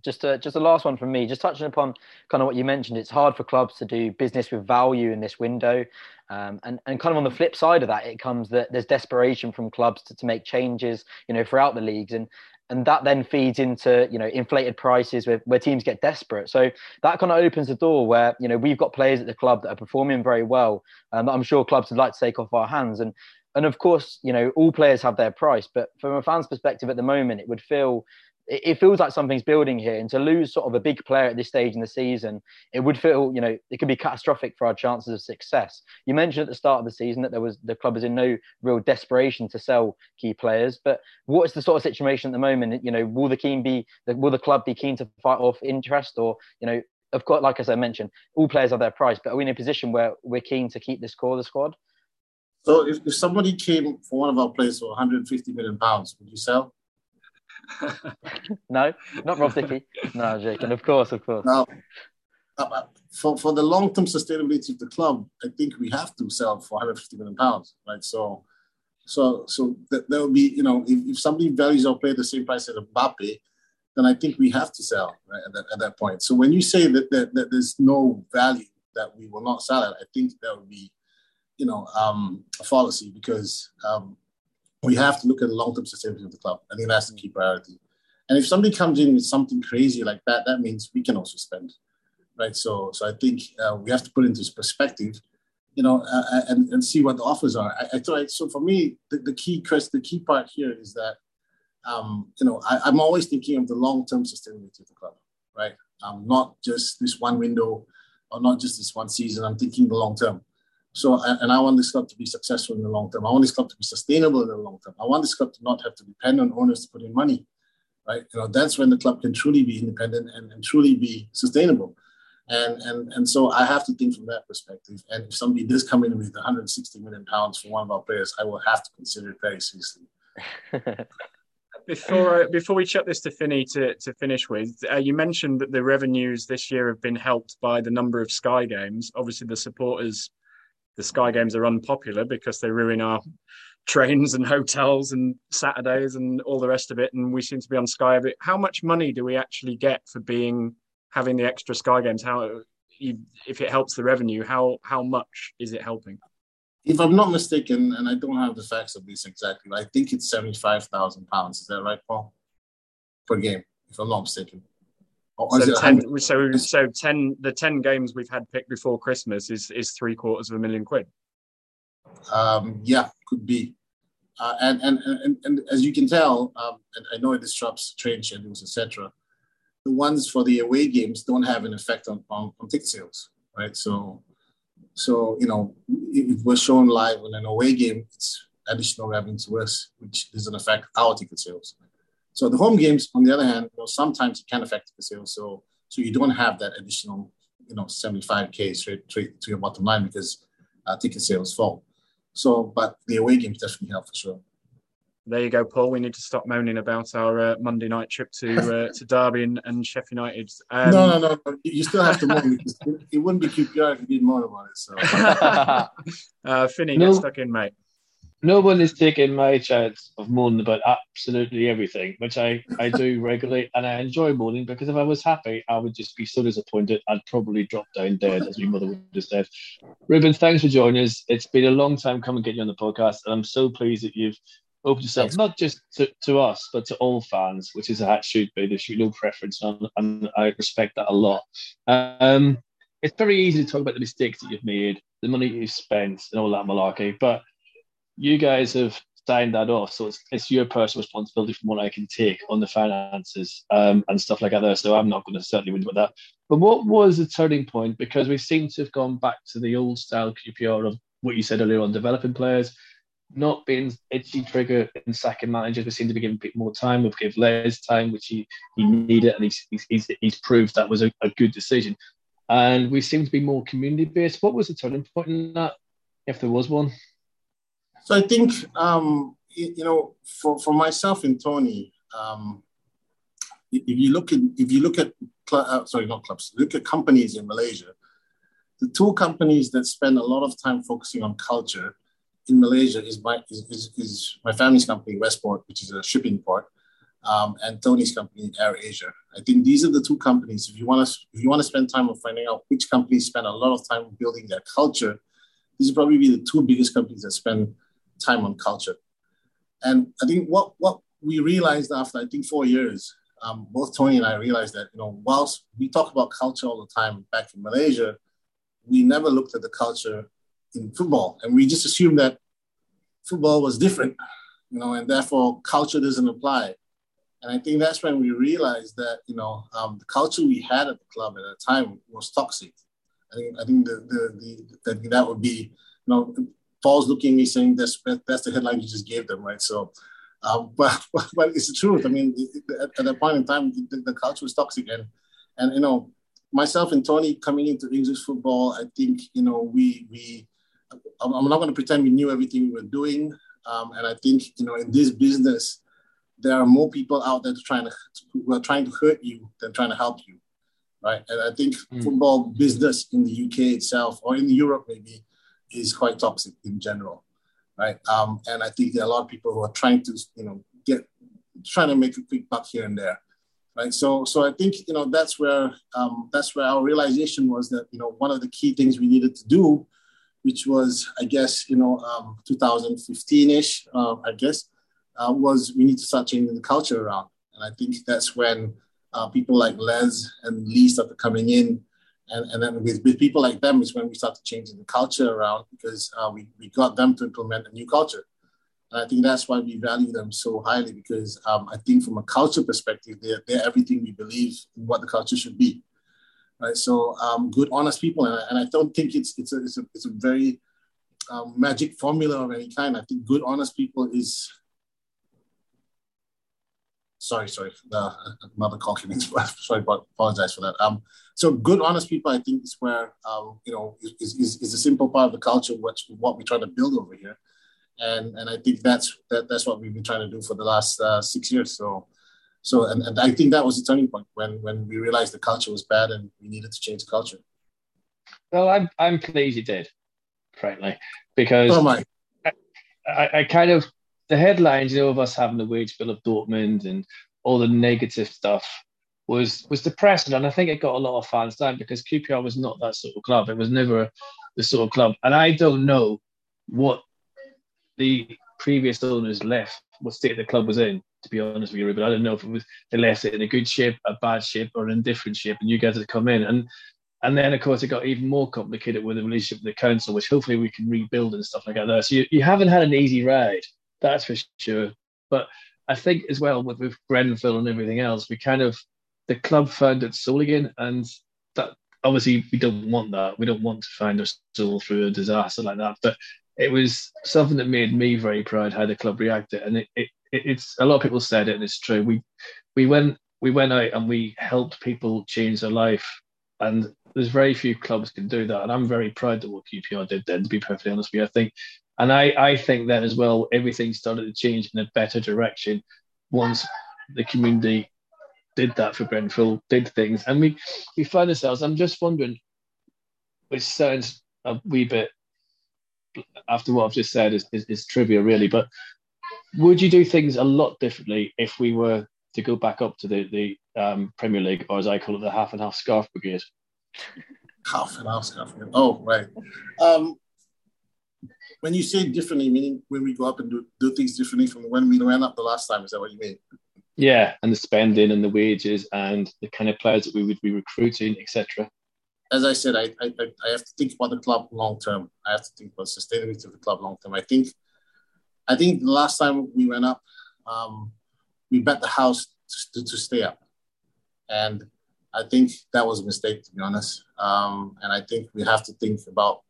Speaker 2: Just a, just a last one from me. Just touching upon kind of what you mentioned, it's hard for clubs to do business with value in this window, um, and and kind of on the flip side of that, it comes that there's desperation from clubs to, to make changes, you know, throughout the leagues, and and that then feeds into you know inflated prices where, where teams get desperate. So that kind of opens the door where you know we've got players at the club that are performing very well, um, and I'm sure clubs would like to take off our hands and. And of course, you know, all players have their price, but from a fan's perspective at the moment, it would feel it, feels like something's building here. And to lose sort of a big player at this stage in the season, it would feel, you know, it could be catastrophic for our chances of success. You mentioned at the start of the season that there was the club is in no real desperation to sell key players. But what is the sort of situation at the moment? You know, will the keen be will the club be keen to fight off interest or, you know, of course, like as I mentioned, all players have their price, but are we in a position where we're keen to keep this core of the squad?
Speaker 5: So if, if somebody came for one of our players for 150 million pounds, would you sell?
Speaker 2: no, not Rob Dickie. No, joking. Of course, of course.
Speaker 5: Now, uh, for, for the long term sustainability of the club, I think we have to sell for 150 million pounds, right? So, so, so that there will be, you know, if, if somebody values our player the same price as Mbappe, then I think we have to sell right, at, that, at that point. So when you say that, that, that there's no value that we will not sell it, I think that would be, you know, um, a fallacy because um, we have to look at the long-term sustainability of the club. I think that's the key priority. And if somebody comes in with something crazy like that, that means we can also spend, right? So, so I think uh, we have to put into perspective, you know, uh, uh, and, and see what the offers are. I, I thought so. For me, the, the key, Chris, the key part here is that, um, you know, I, am always thinking of the long-term sustainability of the club, right? Um, not just this one window, or not just this one season. I'm thinking the long term. So, and I want this club to be successful in the long term. I want this club to be sustainable in the long term. I want this club to not have to depend on owners to put in money, right? You know, that's when the club can truly be independent and, and truly be sustainable. And, and, and so I have to think from that perspective. And if somebody does come in with 160 million pounds for one of our players, I will have to consider it very seriously.
Speaker 1: before uh, before we chuck this to Finney to, to finish with, uh, you mentioned that the revenues this year have been helped by the number of Sky games. Obviously, the supporters the Sky Games are unpopular because they ruin our trains and hotels and Saturdays and all the rest of it. And we seem to be on Sky a bit. How much money do we actually get for being having the extra Sky Games? How if it helps the revenue, how how much is it helping?
Speaker 5: If I'm not mistaken, and I don't have the facts of this exactly, I think it's seventy five thousand pounds. Is that right, Paul? Per game, if I'm not mistaken. Is
Speaker 1: So ten, so so ten. The ten games we've had picked before Christmas is is three quarters of a million quid.
Speaker 5: Um, yeah, could be. Uh, and, and, and, and as you can tell, um, and I know it disrupts train schedules, etc. The ones for the away games don't have an effect on, on, on ticket sales, right? So, so you know, if we're shown live on an away game, it's additional revenue to us, which doesn't affect our ticket sales. So the home games, on the other hand, you know, sometimes it can affect the sales. So, so you don't have that additional, you know, 75k straight, straight to your bottom line because uh, ticket sales fall. So, but the away games definitely help for sure.
Speaker 1: There you go, Paul. We need to stop moaning about our uh, Monday night trip to uh, to Derby and, and Sheffield United. Um,
Speaker 5: no, no, no, no. You you still have to moan because it- it wouldn't be QPR if you didn't moan about it. So,
Speaker 1: uh, Finney,
Speaker 4: No.
Speaker 1: get stuck in, mate.
Speaker 4: No one is taking my chance of moaning about absolutely everything, which I, I do regularly, and I enjoy moaning because if I was happy, I would just be so disappointed I'd probably drop down dead, as my mother would have said. Ruben, thanks for joining us. It's been a long time coming getting you on the podcast, and I'm so pleased that you've opened yourself
Speaker 5: Thanks.
Speaker 4: not just to, to us, but to all fans, which is how it should be. There should be no preference, and, and I respect that a lot. Um, it's very easy to talk about the mistakes that you've made, the money you've spent, and all that malarkey, but you guys have signed that off, so it's, it's your personal responsibility from what I can take on the finances um, and stuff like that. So I'm not going to certainly win with that. But what was the turning point? Because we seem to have gone back to the old style QPR of what you said earlier on, developing players, not being itchy trigger in sacking managers. We seem to be giving people more time. We've given Les time, which he, he needed, and he's, he's, he's, he's proved that was a, a good decision. And we seem to be more community based. What was the turning point in that, if there was one?
Speaker 5: So I think um, you, you know, for, for myself and Tony, um, if you look at if you look at cl- uh, sorry, not clubs, look at companies in Malaysia. The two companies that spend a lot of time focusing on culture in Malaysia is my is, is, is my family's company Westport, which is a shipping port, um, and Tony's company Air Asia. I think these are the two companies. If you want to if you want to spend time on finding out which companies spend a lot of time building their culture, these will probably be the two biggest companies that spend time on culture. And I think what what we realized after I think four years, um, both Tony and I realized that you know whilst we talk about culture all the time back in Malaysia, we never looked at the culture in football, and we just assumed that football was different, you know, and therefore culture doesn't apply. And I think that's when we realized that you know um, the culture we had at the club at the time was toxic. I think I think the the, the that that would be you know Paul's looking at me saying that's that's the headline you just gave them, right? So, um, but but it's the truth. I mean, at, at that point in time, the, the culture was toxic, and and you know, myself and Tony coming into English football, I think you know we we I'm I'm not going to pretend we knew everything we were doing, um, and I think you know in this business there are more people out there trying to who are trying to hurt you than trying to help you, right? And I think
Speaker 4: Mm.
Speaker 5: football business in the UK itself or in Europe maybe is quite toxic in general, right? Um, and I think there are a lot of people who are trying to, you know, get trying to make a quick buck here and there, right? So, so I think you know that's where um, that's where our realization was that you know one of the key things we needed to do, which was I guess you know um, 2015ish, uh, I guess, uh, was we need to start changing the culture around, and I think that's when uh, people like Les and Lee started coming in and, and then with, with people like them is when we started changing the culture around because uh, we, we got them to implement a new culture. And I think that's why we value them so highly because um, I think from a culture perspective, they're, they're everything we believe in what the culture should be. Right. So um, good, honest people. And I, and I don't think it's, it's, a, it's, a, it's a very um, magic formula of any kind. I think good, honest people is sorry, sorry, uh, another in. sorry, but apologize for that. Um, so good, honest people, I think is where um, you know is, is, is a simple part of the culture, which what we try to build over here, and and I think that's that, that's what we've been trying to do for the last uh, six years. So. So and, and I think that was the turning point when when we realized the culture was bad and we needed to change the culture.
Speaker 4: Well, I'm I'm pleased you did, frankly, because
Speaker 5: Oh!
Speaker 4: I, I kind of the headlines, you know, of us having the wage bill of Dortmund and all the negative stuff was was depressing, and I think it got a lot of fans down because QPR was not that sort of club. It was never the sort of club, and I don't know what the previous owners left, what state the club was in to be honest with you, but I don't know if it was they left it in a good shape, a bad shape, or in different shape, and you guys had come in and. And then, of course, it got even more complicated with the relationship with the council, which hopefully we can rebuild and stuff like that. So you, you haven't had an easy ride, that's for sure. But I think as well with, with Grenfell and everything else, we kind of the club found its soul again, and that obviously we don't want that. We don't want to find our soul through a disaster like that. But it was something that made me very proud how the club reacted, and it, it, it's a lot of people said it, and it's true. We we went we went out and we helped people change their life, and there's very few clubs can do that, and I'm very proud of what QPR did then. To be perfectly honest with you, I think, and I I think that as well, everything started to change in a better direction once the community did that for Grenfell, did things, and we we find ourselves. I'm just wondering, which sounds a wee bit after what I've just said is, is, is trivia really, but would you do things a lot differently if we were to go back up to the the um, Premier League, or as I call it, the half and half scarf brigade?
Speaker 5: Half and half scarf brigade. Oh, right. Um, when you say differently, meaning when we go up and do, do things differently from when we went up the last time, is that what you mean?
Speaker 4: Yeah, and the spending and the wages and the kind of players that we would be recruiting, etc.
Speaker 5: As I said, I, I I have to think about the club long term. I have to think about sustainability of the club long term. I think I think the last time we went up, um, we bet the house to, to, stay up, and I think that was a mistake to be honest. Um, and I think we have to think about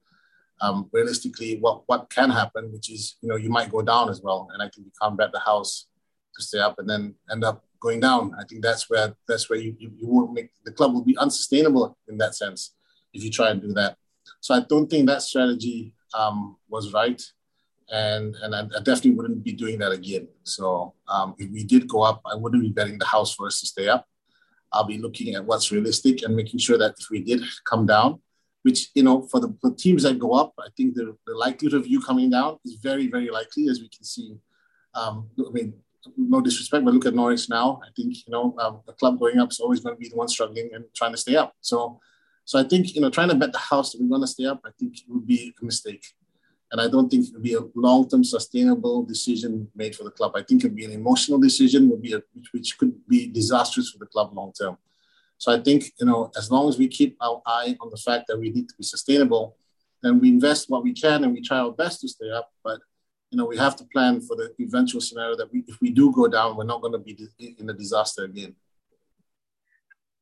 Speaker 5: um, realistically what what can happen, which is you know you might go down as well, and I think you can't bet the house to stay up and then end up going down. I think that's where that's where you, you, you won't make the club will be unsustainable in that sense if you try and do that. So I don't think that strategy um, was right, and and I, I, definitely wouldn't be doing that again. So um, if we did go up, I wouldn't be betting the house for us to stay up. I'll be looking at what's realistic and making sure that if we did come down, which you know for the, the teams that go up, I think the, the likelihood of you coming down is very very likely, as we can see. Um, I mean, no disrespect, but look at Norwich now. I think you know um, the club going up is always going to be the one struggling and trying to stay up. So, so I think you know trying to bet the house that we're going to stay up, I think it would be a mistake, and I don't think it would be a long-term sustainable decision made for the club. I think it would be an emotional decision, would be a, which, which could be disastrous for the club long term. So I think you know as long as we keep our eye on the fact that we need to be sustainable, then we invest what we can and we try our best to stay up, but you know, we have to plan for the eventual scenario that we, if we do go down, we're not going to be in a disaster again.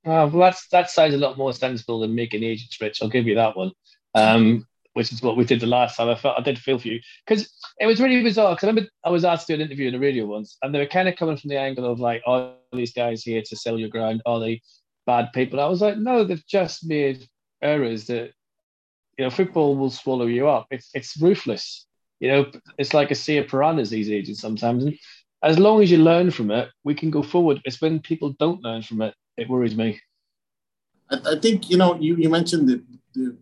Speaker 4: Uh, well, that's that sounds a lot more sensible than making agents rich. I'll give you that one. Um, which is what we did the last time. I felt I did feel for you because it was really bizarre. Because I remember I was asked to do an interview in the radio once, and they were kind of coming from the angle of like, "All oh, these guys here to sell your ground, are they bad people?" I was like, "No, they've just made errors that you know football will swallow you up. It's it's ruthless. You know, it's like a sea of piranhas these ages sometimes. And as long as you learn from it, we can go forward. It's when people don't learn from it, it worries me.
Speaker 5: I, I think, you know, you, you mentioned the, the,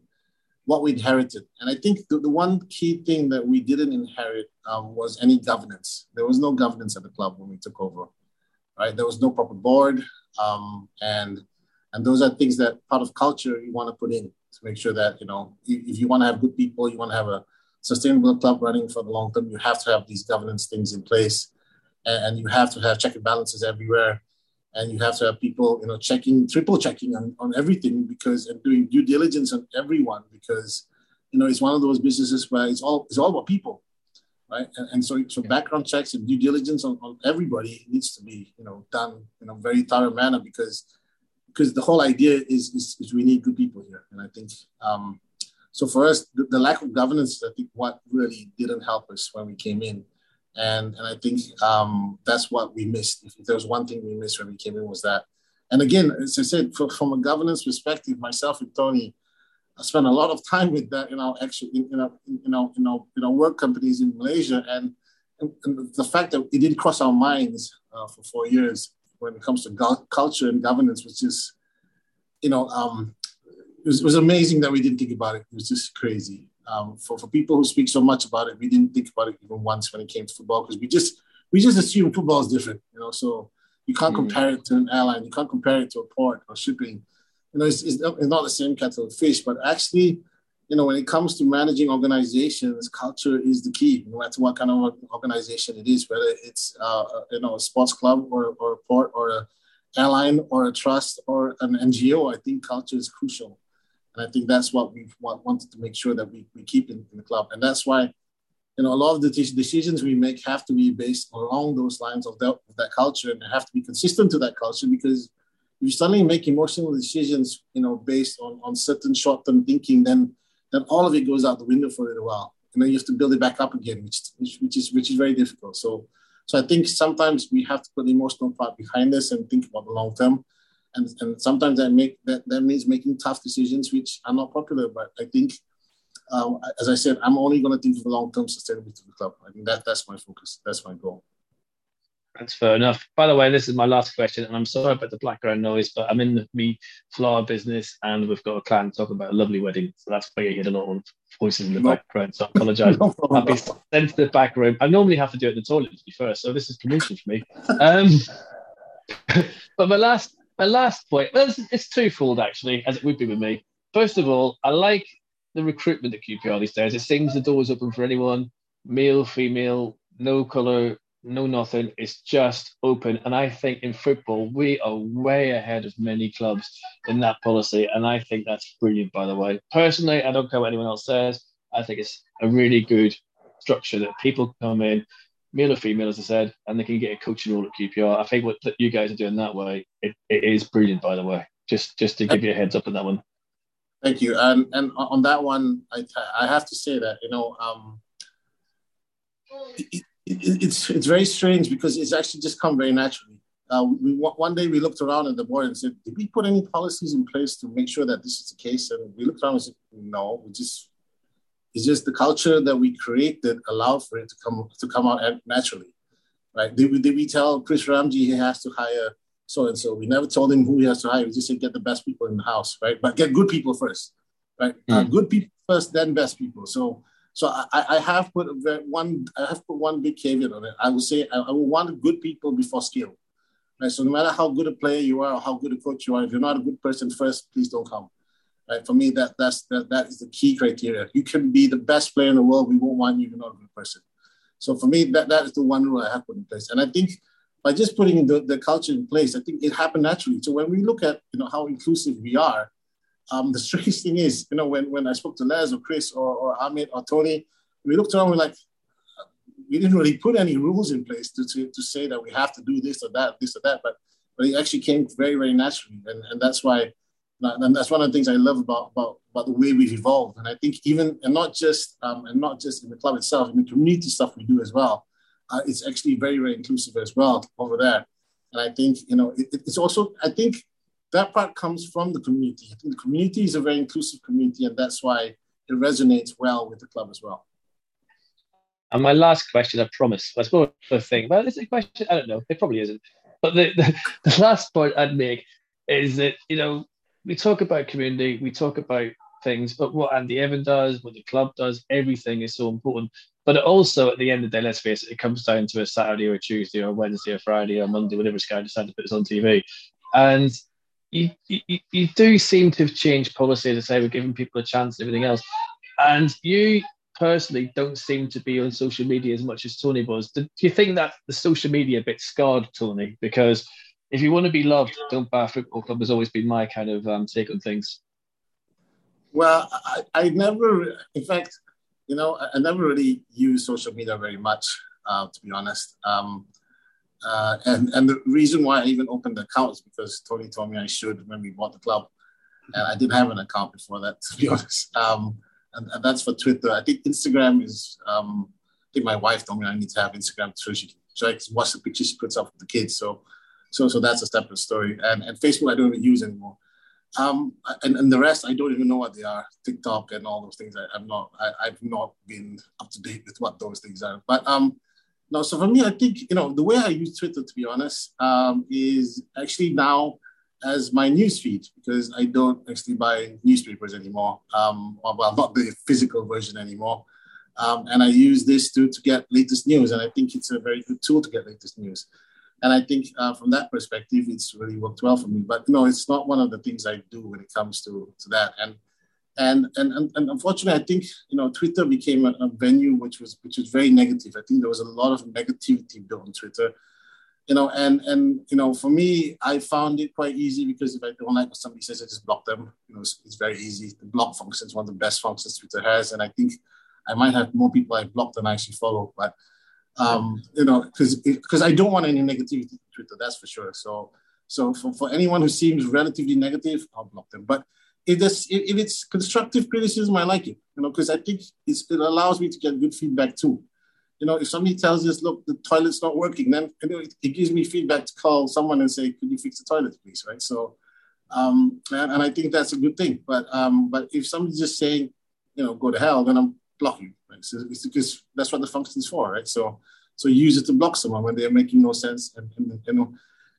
Speaker 5: what we inherited. And I think the, the one key thing that we didn't inherit um, was any governance. There was no governance at the club when we took over, right? There was no proper board. Um, and and those are things that part of culture you want to put in to make sure that, you know, if, you want to have good people, you want to have a sustainable club running for the long term, you have to have these governance things in place, and, and, you have to have check and balances everywhere, and you have to have people, you know, checking, triple checking on, on everything because and doing due diligence on everyone because, you know, it's one of those businesses where it's all it's all about people, right? And, and so so background checks and due diligence on, on everybody needs to be, you know, done in a very thorough manner because because the whole idea is, is, is we need good people here, and I think. Um, so for us, the, the, lack of governance, I think, what really didn't help us when we came in, and and I think um, that's what we missed. If, if there was one thing we missed when we came in was that. And again, as I said, for, from a governance perspective, myself and Tony, I spent a lot of time with that in our actual, in, in our, in our, in our, in our work companies in Malaysia, and, and, the fact that it didn't cross our minds uh, for four years when it comes to go- culture and governance was just, you know, um, it was, it was amazing that we didn't think about it. It was just crazy. Um, for, for people who speak so much about it, we didn't think about it even once when it came to football because we just we just assume football is different, you know. So you can't mm. compare it to an airline, you can't compare it to a port or shipping. You know, it's, it's, not, it's not the same kettle of fish, but actually, you know, when it comes to managing organizations, culture is the key, no matter what kind of organization it is, whether it's, uh, you know, a sports club or, or a port or a airline or a trust or an NGO. I think culture is crucial. And I think that's what we wanted to make sure that we, we keep in, in the club. And that's why, you know, a lot of the decisions we make have to be based along those lines of that, of that culture and have to be consistent to that culture because if you suddenly make emotional decisions, you know, based on, on certain short-term thinking, then then all of it goes out the window for a little while. And then you have to build it back up again, which, which, which is which is very difficult. So so I think sometimes we have to put the emotional part behind us and think about the long term. And, and sometimes that make that, that means making tough decisions which are not popular. But I think um, as I said, I'm only going to think of the long term sustainability of the club. I think that that's my focus. That's my goal.
Speaker 4: That's fair enough. By the way, this is my last question, and I'm sorry about the background noise, but I'm in the me flower business, and we've got a client talking about a lovely wedding, so that's why you hear a lot of voices in the no. background. So I apologise. no I'll be sent to the back room. I normally have to do it in the toilet first, so this is promotion for me. Um, but my last my last point, well, it's, it's twofold actually, as it would be with me. First of all, I like the recruitment at QPR these days. It seems the door's open for anyone, male, female, no colour, no nothing. It's just open. And I think in football, we are way ahead of many clubs in that policy. And I think that's brilliant, by the way. Personally, I don't care what anyone else says. I think it's a really good structure that people come in, male or female, as I said, and they can get a coaching role at QPR. I think what you guys are doing that way, it, it is brilliant, by the way. Just just to give you a heads up on that one.
Speaker 5: Thank you. And and on that one, I, I have to say that, you know, um, it, it, it's it's very strange because it's actually just come very naturally. Uh, we, one day we looked around at the board and said, "Did we put any policies in place to make sure that this is the case?" And we looked around and said, "No, we just it's just the culture that we create that allowed for it to come to come out naturally." Right? Did we, did we tell Chris Ramsey he has to hire so and so? We never told him who he has to hire. We just said get the best people in the house, right? But get good people first, right? Mm. Uh, good people first, then best people. So so I, I have put one I have put one big caveat on it. I will say I, I will want good people before skill. Right. So no matter how good a player you are or how good a coach you are, if you're not a good person first, please don't come. Right. For me, that that's that, that is the key criteria. You can be the best player in the world. We won't want you if you're not a good person. So for me, that, that is the one rule I have put in place. And I think by just putting the, the culture in place, I think it happened naturally. So when we look at you know how inclusive we are, um, the strange thing is, you know, when, when I spoke to Les or Chris or, or Ahmed or Tony, we looked around, we're like, we didn't really put any rules in place to, to, to say that we have to do this or that, this or that, but, but it actually came very, very naturally. And, and that's why, and that's one of the things I love about, about, about the way we've evolved. And I think even, and not just, um, and not just in the club itself, in the community stuff we do as well, uh, it's actually very, very inclusive as well over there. And I think, you know, it, it's also, I think that part comes from the community. I think the community is a very inclusive community, and that's why it resonates well with the club as well.
Speaker 4: And my last question, I promise, I suppose the thing, well, it's a question, I don't know, it probably isn't. But the, the, the last point I'd make is that, you know, we talk about community, we talk about things, but what Andy Evan does, what the club does, everything is so important. But also, at the end of the day, let's face it, it comes down to a Saturday or a Tuesday or a Wednesday or Friday or Monday, whenever Sky decide to put us on TV. And you, you, do seem to have changed policy to say we're giving people a chance and everything else. And you personally don't seem to be on social media as much as Tony was. Do, do you think that the social media bit scarred Tony? Because if you want to be loved, don't buy a football club has always been my kind of um, take on things.
Speaker 5: Well, I, I never, in fact, you know, I, I never really use social media very much, uh, to be honest. Um, uh, and, and the reason why I even opened the account is because Tony told me I should when we bought the club. And I didn't have an account before that, to be honest. Um, and, and, that's for Twitter. I think Instagram is, um, I think my wife told me I need to have Instagram so she can, so I can watch the pictures she puts up with the kids. So, so, so that's a separate story. And, and Facebook, I don't even use anymore. Um, and, and the rest, I don't even know what they are. TikTok and all those things. I, I'm not, I, I've not been up to date with what those things are. But um, no, so for me, I think, you know, the way I use Twitter, to be honest, um, is actually now as my news feed because I don't actually buy newspapers anymore. Um, well, not the physical version anymore. Um, and I use this to, to get latest news. And I think it's a very good tool to get latest news. And I think uh, from that perspective, it's really worked well for me. But no, it's not one of the things I do when it comes to, to that. And And, and, and, unfortunately, I think you know Twitter became a, a, venue which was which was very negative. I think there was a lot of negativity built on Twitter, you know. And and you know, for me, I found it quite easy because if I don't like what somebody says, I just block them. You know, it's, it's very easy. The block function is one of the best functions Twitter has, and I think I might have more people I block than I actually follow. But um, you know, because because I don't want any negativity on Twitter, that's for sure. So so for, for anyone who seems relatively negative, I'll block them. But if, this, if it's constructive criticism, I like it, you know, because I think it allows me to get good feedback too. You know, if somebody tells us, look, the toilet's not working, then you know, it, it, gives me feedback to call someone and say, could you fix the toilet, please, right? So, um, and, and I think that's a good thing. But um, but if somebody's just saying, you know, go to hell, then I'm blocking, right? So it's because that's what the function's for, right? So so use it to block someone when they're making no sense, and, and you know,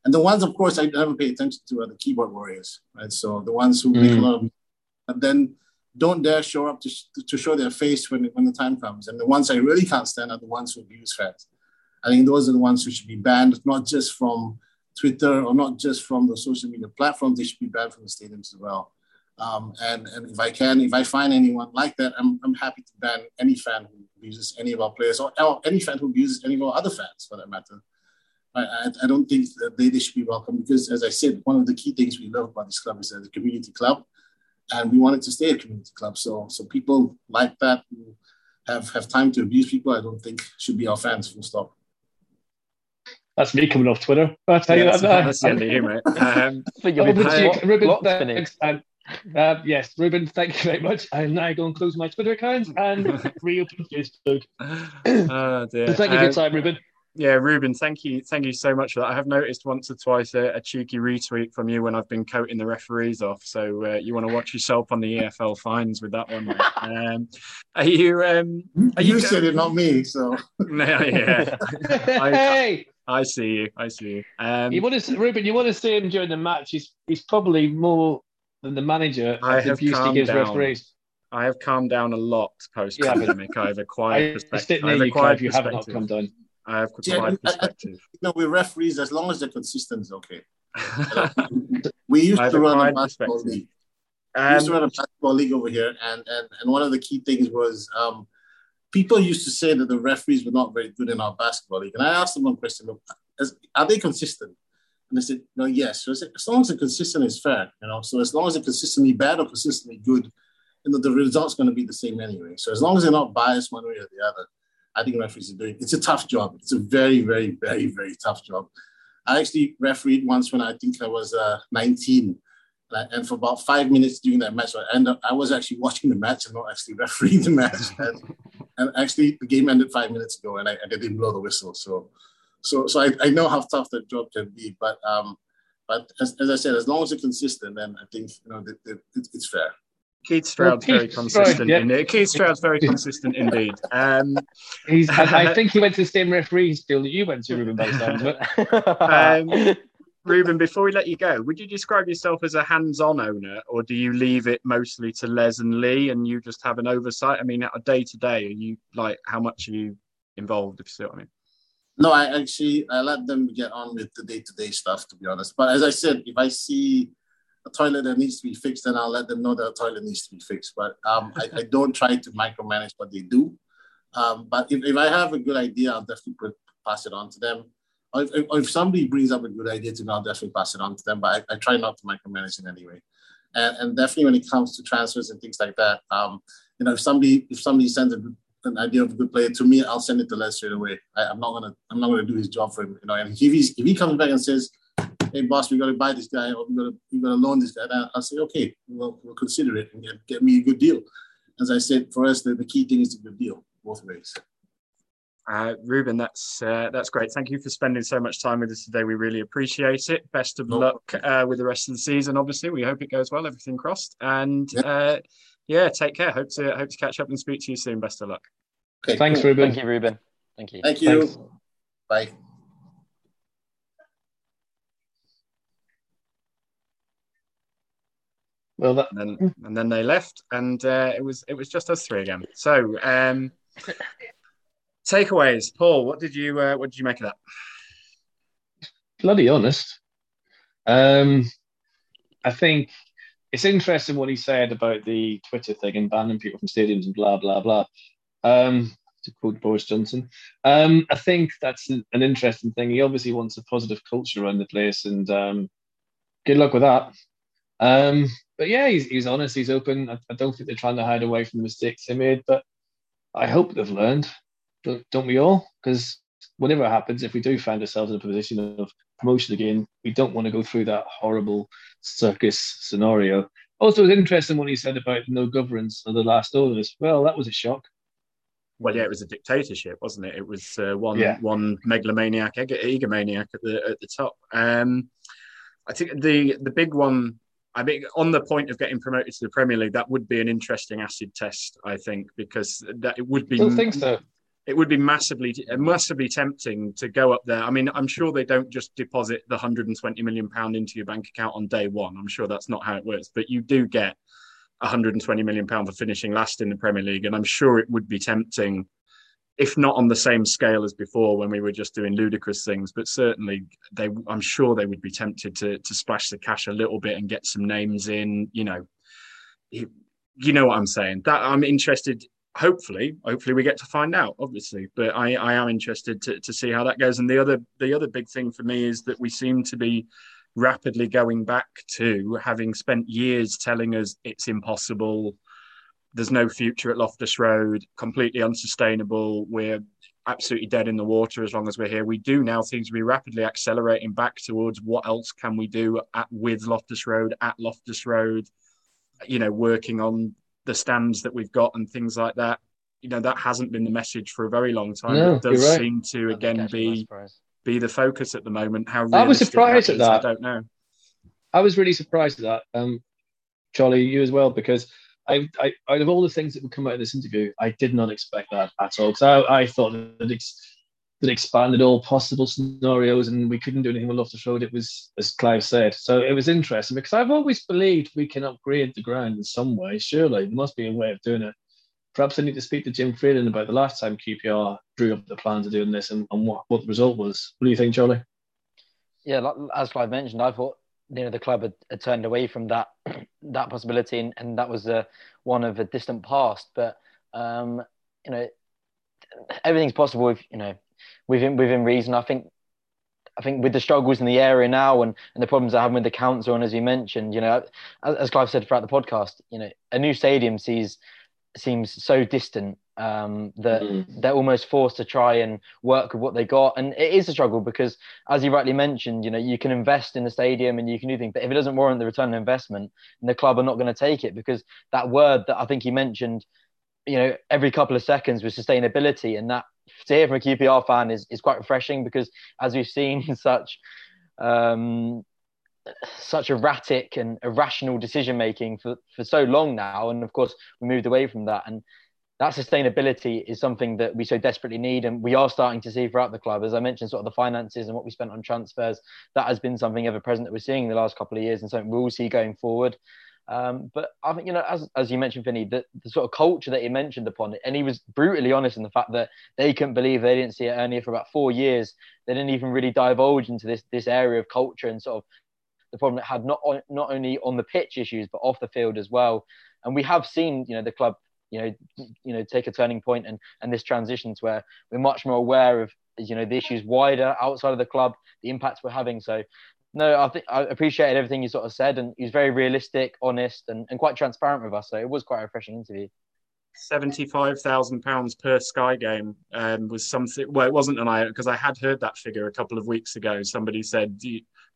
Speaker 5: and the ones, of course, I never pay attention to are the keyboard warriors, right? So the ones who mm. make a lot of, but then don't dare show up to, to show their face when, when the time comes. And the ones I really can't stand are the ones who abuse fans. I think those are the ones who should be banned, not just from Twitter or not just from the social media platforms. They should be banned from the stadiums as well. Um, and, and if I can, if I find anyone like that, I'm, I'm happy to ban any fan who abuses any of our players or, or any fan who abuses any of our other fans for that matter. I, I, don't think that they, they should be welcome because, as I said, one of the key things we love about this club is that it's a community club, and we want it to stay a community club. So, so people like that who have have time to abuse people, I don't think should be our fans. Full stop.
Speaker 4: That's me coming off Twitter. I tell
Speaker 1: yeah,
Speaker 4: you that.
Speaker 1: That's the end of you, mate. Um,
Speaker 4: Ruben, uh, uh, yes, Ruben, thank you very much. I'm now going to close my Twitter account and reopen Facebook. oh, dear. So thank you for your um, time, Ruben.
Speaker 1: Yeah, Ruben, thank you, thank you so much for that. I have noticed once or twice a, a cheeky retweet from you when I've been coating the referees off. So uh, you want to watch yourself on the EFL fines with that one. Um, are you? Um,
Speaker 5: are you, you said it, not me. So
Speaker 1: no, yeah. hey. I, I see you. I see you. Um,
Speaker 4: you want to, Ruben? You want to see him during the match? He's he's probably more than the manager.
Speaker 1: I have abuse he down. referees. I have calmed down a lot post pandemic. I've acquired perspective. I've acquired
Speaker 4: you, you have not calmed down.
Speaker 1: I have yeah, perspective.
Speaker 5: you know, with referees, as long as they're consistent, it's okay. we used to run a basketball league. Um, we used to run a basketball league over here, and and, and one of the key things was um, people used to say that the referees were not very good in our basketball league. And I asked them one question: Look, are they consistent? And they said, no, yes. So I said, as long as they're consistent, it's fair. You know, so as long as they're consistently bad or consistently good, you know, the result's going to be the same anyway. So as long as they're not biased one way or the other, I think referees are doing. It's a tough job. It's a very, very, very, very tough job. I actually refereed once when I think I was uh, 19. And for about five minutes during that match, I, ended up, I was actually watching the match and not actually refereeing the match. and, and, actually, the game ended five minutes ago, and I, I didn't blow the whistle. So, so, so I, I, know how tough that job can be. But, um, but as, as I said, as long as it's consistent, then I think you know it, it, it's fair.
Speaker 1: Keith Stroud's well, very consistent. yeah. in Keith Stroud's very consistent indeed. Um,
Speaker 4: He's, I, think he went to the same referee still that you went to, Ruben, by but...
Speaker 1: um, Ruben, before we let you go, would you describe yourself as a hands-on owner, or do you leave it mostly to Les and Lee, and you just have an oversight? I mean, a day to day, are you like how much are you involved? If you see what I mean.
Speaker 5: No, I actually I let them get on with the day-to-day stuff, to be honest. But as I said, if I see a toilet that needs to be fixed, then I'll let them know that a toilet needs to be fixed. But um, I, I, don't try to micromanage what they do. Um, but if, if I have a good idea, I'll definitely put, pass it on to them. Or if, if, somebody brings up a good idea to me, I'll definitely pass it on to them. But I, I try not to micromanage in any way. And, and, definitely when it comes to transfers and things like that, um, you know, if somebody if somebody sends a, an idea of a good player to me, I'll send it to Les straight away. I, am not gonna I'm not gonna do his job for him. You know, and if he's if he comes back and says, hey boss, we got to buy this guy or we got to we got to loan this guy. I'll say, okay, we'll, we'll consider it and get, get me a good deal. As I said, for us, the, the key thing is a good deal both ways.
Speaker 1: Uh, Ruben, that's uh, that's great. Thank you for spending so much time with us today. We really appreciate it. Best of no. luck uh, with the rest of the season. Obviously, we hope it goes well. Everything crossed. And yeah, uh, yeah take care. Hope to hope to catch up and speak to you soon. Best of luck.
Speaker 4: Okay, thanks, cool. Ruben.
Speaker 2: Thank you, Ruben. Thank you.
Speaker 5: Thank you. Thanks. Bye.
Speaker 1: Well, that... and, then, and then they left, and uh, it was it was just us three again. So, um, takeaways, Paul. What did you uh, what did you make of that?
Speaker 4: Bloody honest. Um, I think it's interesting what he said about the Twitter thing and banning people from stadiums and blah blah blah. Um, to quote Boris Johnson, um, I think that's an, an, interesting thing. He obviously wants a positive culture around the place, and um, good luck with that. Um, but yeah, he's, he's honest, he's open. I, I, don't think they're trying to hide away from the mistakes they made, but I hope they've learned. Don't, don't we all? Because whatever happens, if we do find ourselves in a position of promotion again, we don't want to go through that horrible circus scenario. Also, it was interesting what he said about no governance of the last orders. Well, that was a shock.
Speaker 1: Well, yeah, it was a dictatorship, wasn't it? It was uh, one yeah. one megalomaniac, egomaniac at the at the top. Um, I think the the big one. I mean, on the point of getting promoted to the Premier League, that would be an interesting acid test. I think because that it would be.
Speaker 4: I don't think so
Speaker 1: it would be massively massively tempting to go up there. I mean, I'm sure they don't just deposit the 120 million pound into your bank account on day one. I'm sure that's not how it works, but you do get 120 million pound for finishing last in the Premier League, and I'm sure it would be tempting, if not on the same scale as before when we were just doing ludicrous things, but certainly they. I'm sure they would be tempted to to splash the cash a little bit and get some names in. You know, you, know what I'm saying. That I'm interested hopefully, hopefully we get to find out, obviously. But I, I am interested to, to see how that goes. And the other the other big thing for me is that we seem to be rapidly going back to having spent years telling us it's impossible. There's no future at Loftus Road, completely unsustainable. We're absolutely dead in the water as long as we're here. We do now seem to be rapidly accelerating back towards what else can we do at with Loftus Road, at Loftus Road, you know, working on the stands that we've got and things like that. You know, that hasn't been the message for a very long time.
Speaker 4: No,
Speaker 1: it does
Speaker 4: right.
Speaker 1: seem to again be be the focus at the moment. How
Speaker 4: I was surprised
Speaker 1: that
Speaker 4: at that. I
Speaker 1: don't know.
Speaker 4: I was really surprised at that. Um, Charlie, you as well, because I, I, out of all the things that would come out of this interview, I did not expect that at all. Because I, I thought that it's that expanded all possible scenarios and we couldn't do anything with Loftus Road. It was, as Clive said. So it was interesting because I've always believed we can upgrade the ground in some way. Surely there must be a way of doing it. Perhaps I need to speak to Jim Freeland about the last time QPR drew up the plans of doing this and, and what, what the result was. What do you think, Charlie?
Speaker 2: Yeah, as Clive mentioned, I thought you know the club had, had turned away from that that possibility, and, and that was a, one of a distant past. But um, you know, everything's possible if you know within within reason. I think I think with the struggles in the area now and, and the problems I have with the council, and as you mentioned, you know, as, as Clive said throughout the podcast, you know, a new stadium sees seems so distant um, that mm. they're almost forced to try and work with what they got, and it is a struggle because, as you rightly mentioned, you know, you can invest in the stadium and you can do things, but if it doesn't warrant the return on investment, the club are not going to take it because that word that I think he mentioned, you know, every couple of seconds with sustainability, and that to hear from a QPR fan is, is quite refreshing because as we've seen such um, such erratic and irrational decision making for, for so long now. And of course we moved away from that. And that sustainability is something that we so desperately need and we are starting to see throughout the club as i mentioned sort of the finances and what we spent on transfers that has been something ever present that we're seeing in the last couple of years and something we'll see going forward um, but I think you know, as as you mentioned, Finney, the, the sort of culture that he mentioned upon it, and he was brutally honest in the fact that they couldn't believe they didn't see it earlier for about four years. They didn't even really divulge into this this area of culture and sort of the problem it had not on, not only on the pitch issues but off the field as well. And we have seen, you know, the club, you know, you know, take a turning point and and this transition to where we're much more aware of you know the issues wider outside of the club, the impacts we're having. So no, I think I appreciated everything you sort of said, and he was very realistic, honest, and, and quite transparent with us. So it was quite a refreshing interview.
Speaker 1: Seventy-five thousand pounds per Sky game um, was something. Well, it wasn't an I because I had heard that figure a couple of weeks ago. Somebody said,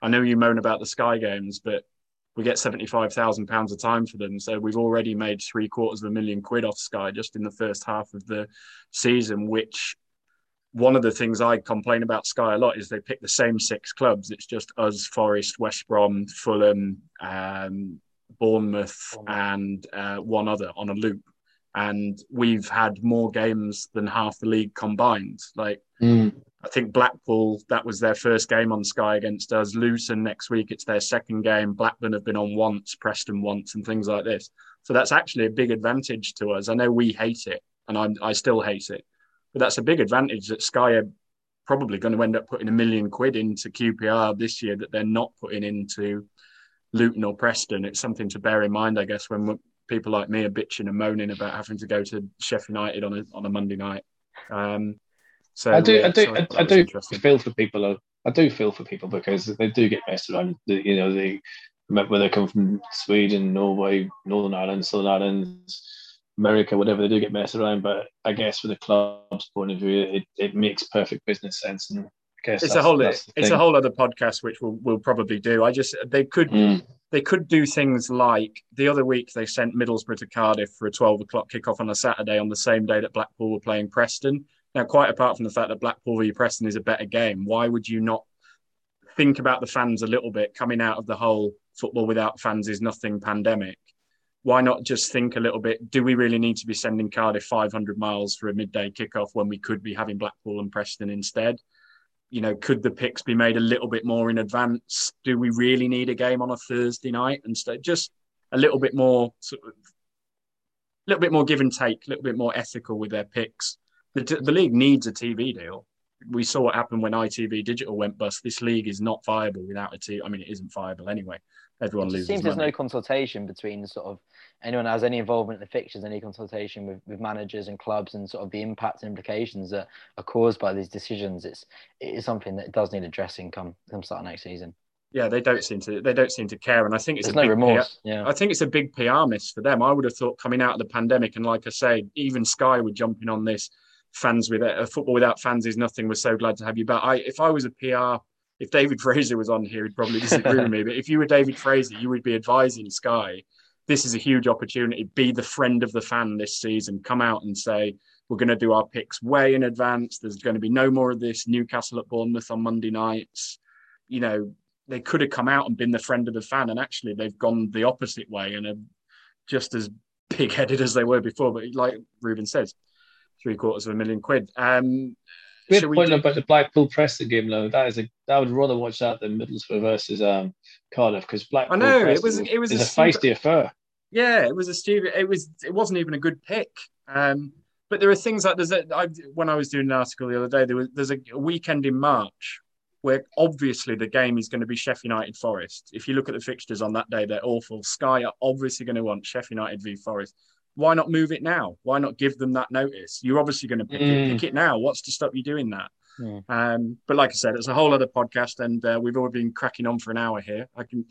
Speaker 1: "I know you moan about the Sky games, but we get seventy-five thousand pounds a time for them. So we've already made three quarters of a million quid off Sky just in the first half of the season, which one of the things I complain about Sky a lot is they pick the same six clubs. It's just us, Forest, West Brom, Fulham, um, Bournemouth, and uh, one other on a loop. And we've had more games than half the league combined. Like,
Speaker 4: mm.
Speaker 1: I think Blackpool, that was their first game on Sky against us. Luton next week, it's their second game. Blackburn have been on once, Preston once, and things like this. So that's actually a big advantage to us. I know we hate it, and I'm, I still hate it but that's a big advantage that Sky are probably going to end up putting a million quid into QPR this year that they're not putting into Luton or Preston. It's something to bear in mind, I guess, when people like me are bitching and moaning about having to go to Sheffield United on a on a Monday night. Um, so
Speaker 4: I do,
Speaker 1: yeah,
Speaker 4: I do,
Speaker 1: so
Speaker 4: I, I do feel for people. I do feel for people because they do get messed around. You know, they whether they come from Sweden, Norway, Northern Ireland, Southern Ireland, America, whatever, they do get messed around. But I guess from the club's point of view, it, it makes perfect business sense. And I guess
Speaker 1: It's a whole it's a whole other podcast which we'll we'll probably do. I just they could
Speaker 4: Mm.
Speaker 1: they could do things like the other week they sent Middlesbrough to Cardiff for a 12 o'clock kickoff on a Saturday on the same day that Blackpool were playing Preston. Now, quite apart from the fact that Blackpool v Preston is a better game, why would you not think about the fans a little bit coming out of the whole football without fans is nothing pandemic? Why not just think a little bit? Do we really need to be sending Cardiff 500 miles for a midday kickoff when we could be having Blackpool and Preston instead? you know, could the picks be made a little bit more in advance? Do we really need a game on a Thursday night instead? Just a little bit more, sort of, a little bit more give and take, a little bit more ethical with their picks. The, the league needs a TV deal. We saw what happened when ITV Digital went bust. This league is not viable without a TV. I mean, it isn't viable anyway. Everyone
Speaker 2: It
Speaker 1: loses
Speaker 2: seems
Speaker 1: money.
Speaker 2: there's no consultation between sort of anyone has any involvement in the fixtures, any consultation with, with managers and clubs, and sort of the impacts and implications that are caused by these decisions. It's it is something that does need addressing come come start of next season.
Speaker 1: yeah, they don't seem to. They don't seem to care, and I think it's
Speaker 2: There's
Speaker 1: a
Speaker 2: no
Speaker 1: big
Speaker 2: remorse. Yeah.
Speaker 1: I think it's a big PR miss for them. I would have thought coming out of the pandemic, and like I say, even Sky were jumping on this. Fans with uh, football without fans is nothing. We're so glad to have you back. I, if I was a PR, if David Fraser was on here, he'd probably disagree with me. But if you were David Fraser, you would be advising Sky. This is a huge opportunity. Be the friend of the fan this season. Come out and say we're going to do our picks way in advance. There's going to be no more of this Newcastle at Bournemouth on Monday nights. You know, they could have come out and been the friend of the fan, and actually they've gone the opposite way and are just as big headed as they were before. But like Ruben says, three quarters of a million quid. Um, we
Speaker 4: point
Speaker 1: do-
Speaker 4: about the Blackpool Preston game, though. That is a I would rather watch that than Middlesbrough versus um, Cardiff because Blackpool I
Speaker 1: know, it was- it was
Speaker 4: is
Speaker 1: a
Speaker 4: a
Speaker 1: stupid-
Speaker 4: feisty affair.
Speaker 1: yeah, it was a stupid. It was. It wasn't even a good pick. Um, but there are things like there's a. I, when I was doing an article the other day, there was there's a weekend in March where obviously the game is going to be Sheffield United Forest. If you look at the fixtures on that day, they're awful. Sky are obviously going to want Sheffield United v Forest. Why not move it now? Why not give them that notice? You're obviously going to pick it.
Speaker 4: Mm.
Speaker 1: Pick it now. What's to stop you doing that?
Speaker 2: Mm.
Speaker 1: Um, but like I said, it's a whole other podcast, and uh, we've already been cracking on for an hour here. I can?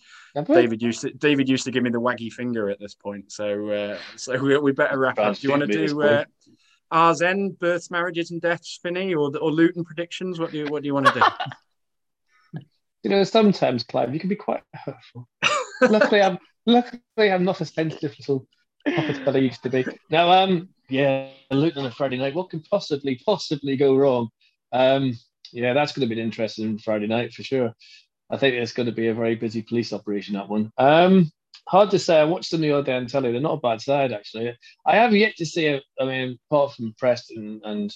Speaker 1: David used to David used to give me the waggy finger at this point, so uh, so we, we better wrap up. Do you want to
Speaker 4: Fancy at this
Speaker 1: do uh, R's end births, marriages, and deaths, Finney, or or Luton predictions? What do you what do you want to do?
Speaker 4: You know, sometimes, Clive, you can be quite hurtful. luckily, I'm luckily I'm not a sensitive little I used to be. Now, um, yeah, Luton on Friday night. What can possibly, possibly go wrong? Um, yeah, that's going to be an interesting Friday night for sure. I think it's going to be a very busy police operation that one. Um, hard to say. I watched them the other day on telly. They're not a bad side actually. I have yet to see. A, I mean, apart from Preston and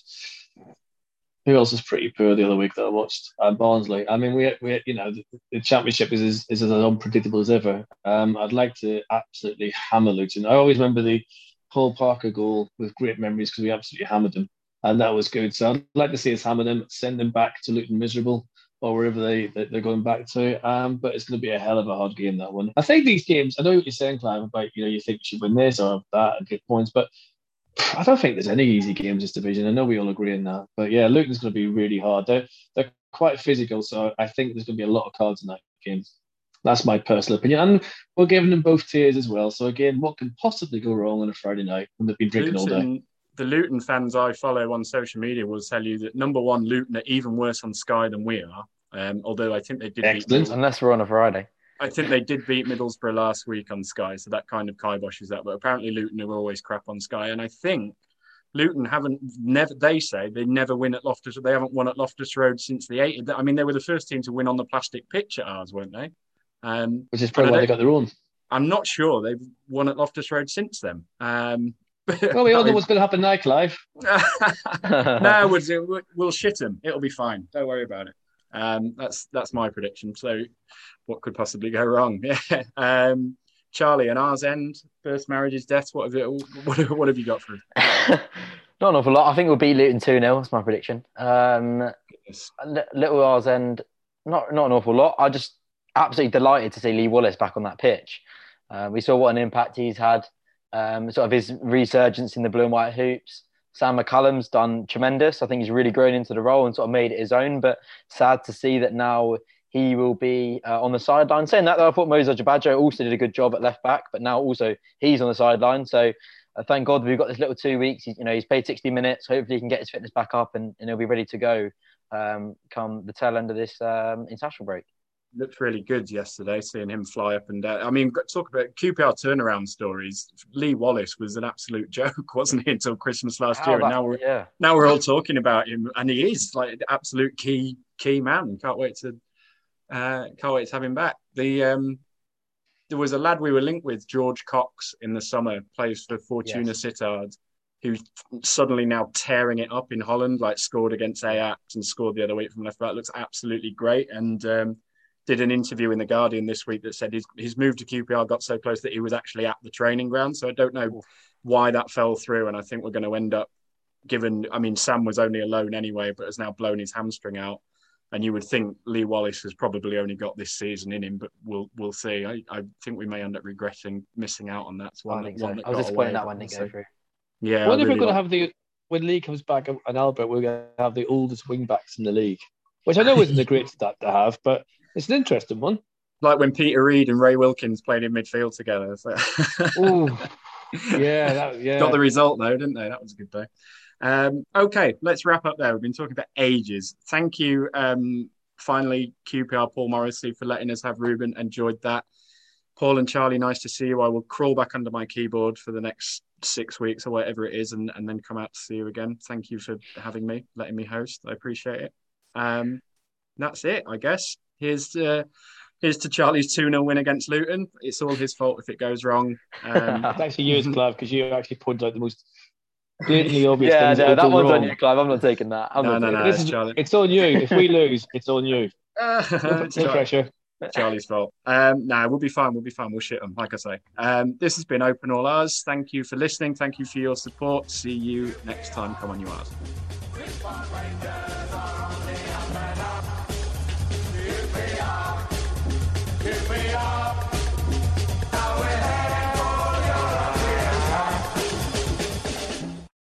Speaker 4: who else was pretty poor the other week that I watched? Uh, Barnsley. I mean, we, we you know, the, the championship is, is is as unpredictable as ever. Um, I'd like to absolutely hammer Luton. I always remember the Paul Parker goal with great memories because we absolutely hammered them, and that was good. So I'd like to see us hammer them, send them back to Luton miserable or wherever they, they they're going back to. Um, but it's going to be a hell of a hard game that one. I think these games. I know what you're saying, Clive, about you know you think you should win this or that and get points, but I don't think there's any easy games this division. I know we all agree on that, but yeah, Luton's going to be really hard. They're they're quite physical, so I think there's going to be a lot of cards in that game. That's my personal opinion, and we're giving them both tiers as well. So again, what can possibly go wrong on a Friday night when they've been drinking all day?
Speaker 1: The Luton fans I follow on social media will tell you that number one, Luton are even worse on Sky than we are. Um, although I think they did beat
Speaker 4: Excellent.
Speaker 2: Unless we're on a Friday.
Speaker 1: I think they did beat Middlesbrough last week on Sky, so that kind of kiboshes that. But apparently, Luton are always crap on Sky, and I think Luton haven't never. They say they never win at Loftus. They haven't won at Loftus Road since the 80s. I mean, they were the first team to win on the plastic pitch at ours, weren't they? Um,
Speaker 4: Which is probably why they got their own.
Speaker 1: I'm not sure they've won at Loftus Road since then. Um,
Speaker 4: Well, we all know what's going to happen now, Clive.
Speaker 1: no, we'll, we'll shit them. It'll be fine. Don't worry about it. Um, that's that's my prediction. So, what could possibly go wrong? Yeah. Um, Charlie, and R's end first marriages, deaths. What have you what, what have you got for us?
Speaker 2: Not an awful lot. I think we'll beat Luton 2 0. That's my prediction. Um,
Speaker 1: Yes.
Speaker 2: Little R's end, not not an awful lot. I just absolutely delighted to see Lee Wallace back on that pitch. Uh, we saw what an impact he's had, um, sort of his resurgence in the blue and white hoops. Sam McCallum's done tremendous. I think he's really grown into the role and sort of made it his own. But sad to see that now he will be uh, on the sideline. Saying that, though, I thought Moses Odubajo also did a good job at left back, but now also he's on the sideline. So uh, thank God we've got this little two weeks. He's, you know, he's played 60 minutes. Hopefully, he can get his fitness back up and, and he'll be ready to go um, come the tail end of this um, international break
Speaker 1: looked really good yesterday, seeing him fly up and down. I mean, talk about QPR turnaround stories. Lee Wallace was an absolute joke, wasn't he, until Christmas last
Speaker 2: How
Speaker 1: year?
Speaker 2: about-
Speaker 1: and now we're
Speaker 2: yeah.
Speaker 1: now we're all talking about him, and he is like the absolute key key man. Can't wait to uh, can't wait to have him back. The um, there was a lad we were linked with, George Cox, in the summer, plays for Fortuna
Speaker 2: Yes.
Speaker 1: Sittard, who's suddenly now tearing it up in Holland. Like scored against Ajax and scored the other week from left back. Looks absolutely great, and um, did an interview in the Guardian this week that said his his move to QPR got so close that he was actually at the training ground. So I don't know why that fell through, and I think we're going to end up given. I mean, Sam was only alone anyway, but has now blown his hamstring out. And you would think Lee Wallace has probably only got this season in him, but we'll we'll see. I, I think we may end up regretting missing out on that. It's one
Speaker 2: I
Speaker 1: that-
Speaker 2: think so.
Speaker 1: one that
Speaker 2: I was
Speaker 1: got
Speaker 2: disappointed that one didn't
Speaker 1: we'll
Speaker 2: go through.
Speaker 1: Yeah,
Speaker 4: I
Speaker 1: I
Speaker 4: wonder if we're going to have the when Lee comes back and Albert, we're going to have the oldest wing backs in the league, which I know isn't the great stat to have, but it's an interesting one.
Speaker 1: like when Peter Reid and Ray Wilkins played in midfield together. So.
Speaker 4: Ooh, yeah, that, yeah.
Speaker 1: Got the result though, didn't they? That was a good day. Um, okay, let's wrap up there. We've been talking for ages. Thank you, um, finally, QPR Paul Morrissey, for letting us have Ruben. Enjoyed that. Paul and Charlie, nice to see you. I will crawl back under my keyboard for the next six weeks or whatever it is, and, and then come out to see you again. Thank you for having me, letting me host. I appreciate it. Um, that's it, I guess. Here's uh, here's to Charlie's 2 0 win against Luton. It's all his fault if it goes wrong. Um,
Speaker 4: It's actually yours, Clive, because you actually pointed out the most blatantly obvious
Speaker 2: Yeah,
Speaker 4: things
Speaker 2: no,
Speaker 4: that
Speaker 2: that one's
Speaker 4: wrong.
Speaker 2: on you, Clive. I'm not taking that. I'm
Speaker 1: No,
Speaker 2: not
Speaker 1: no,
Speaker 2: taking
Speaker 1: no.
Speaker 2: it.
Speaker 4: This is,
Speaker 1: Charlie.
Speaker 4: it's on you. If we lose, it's on you.
Speaker 1: it's
Speaker 4: No, no pressure.
Speaker 1: Charlie's fault. Um, nah, we'll be fine. We'll be fine. We'll shit them, like I say. Um, this has been Open All R's. Thank you for listening. Thank you for your support. See you next time. Come on, you
Speaker 6: R's.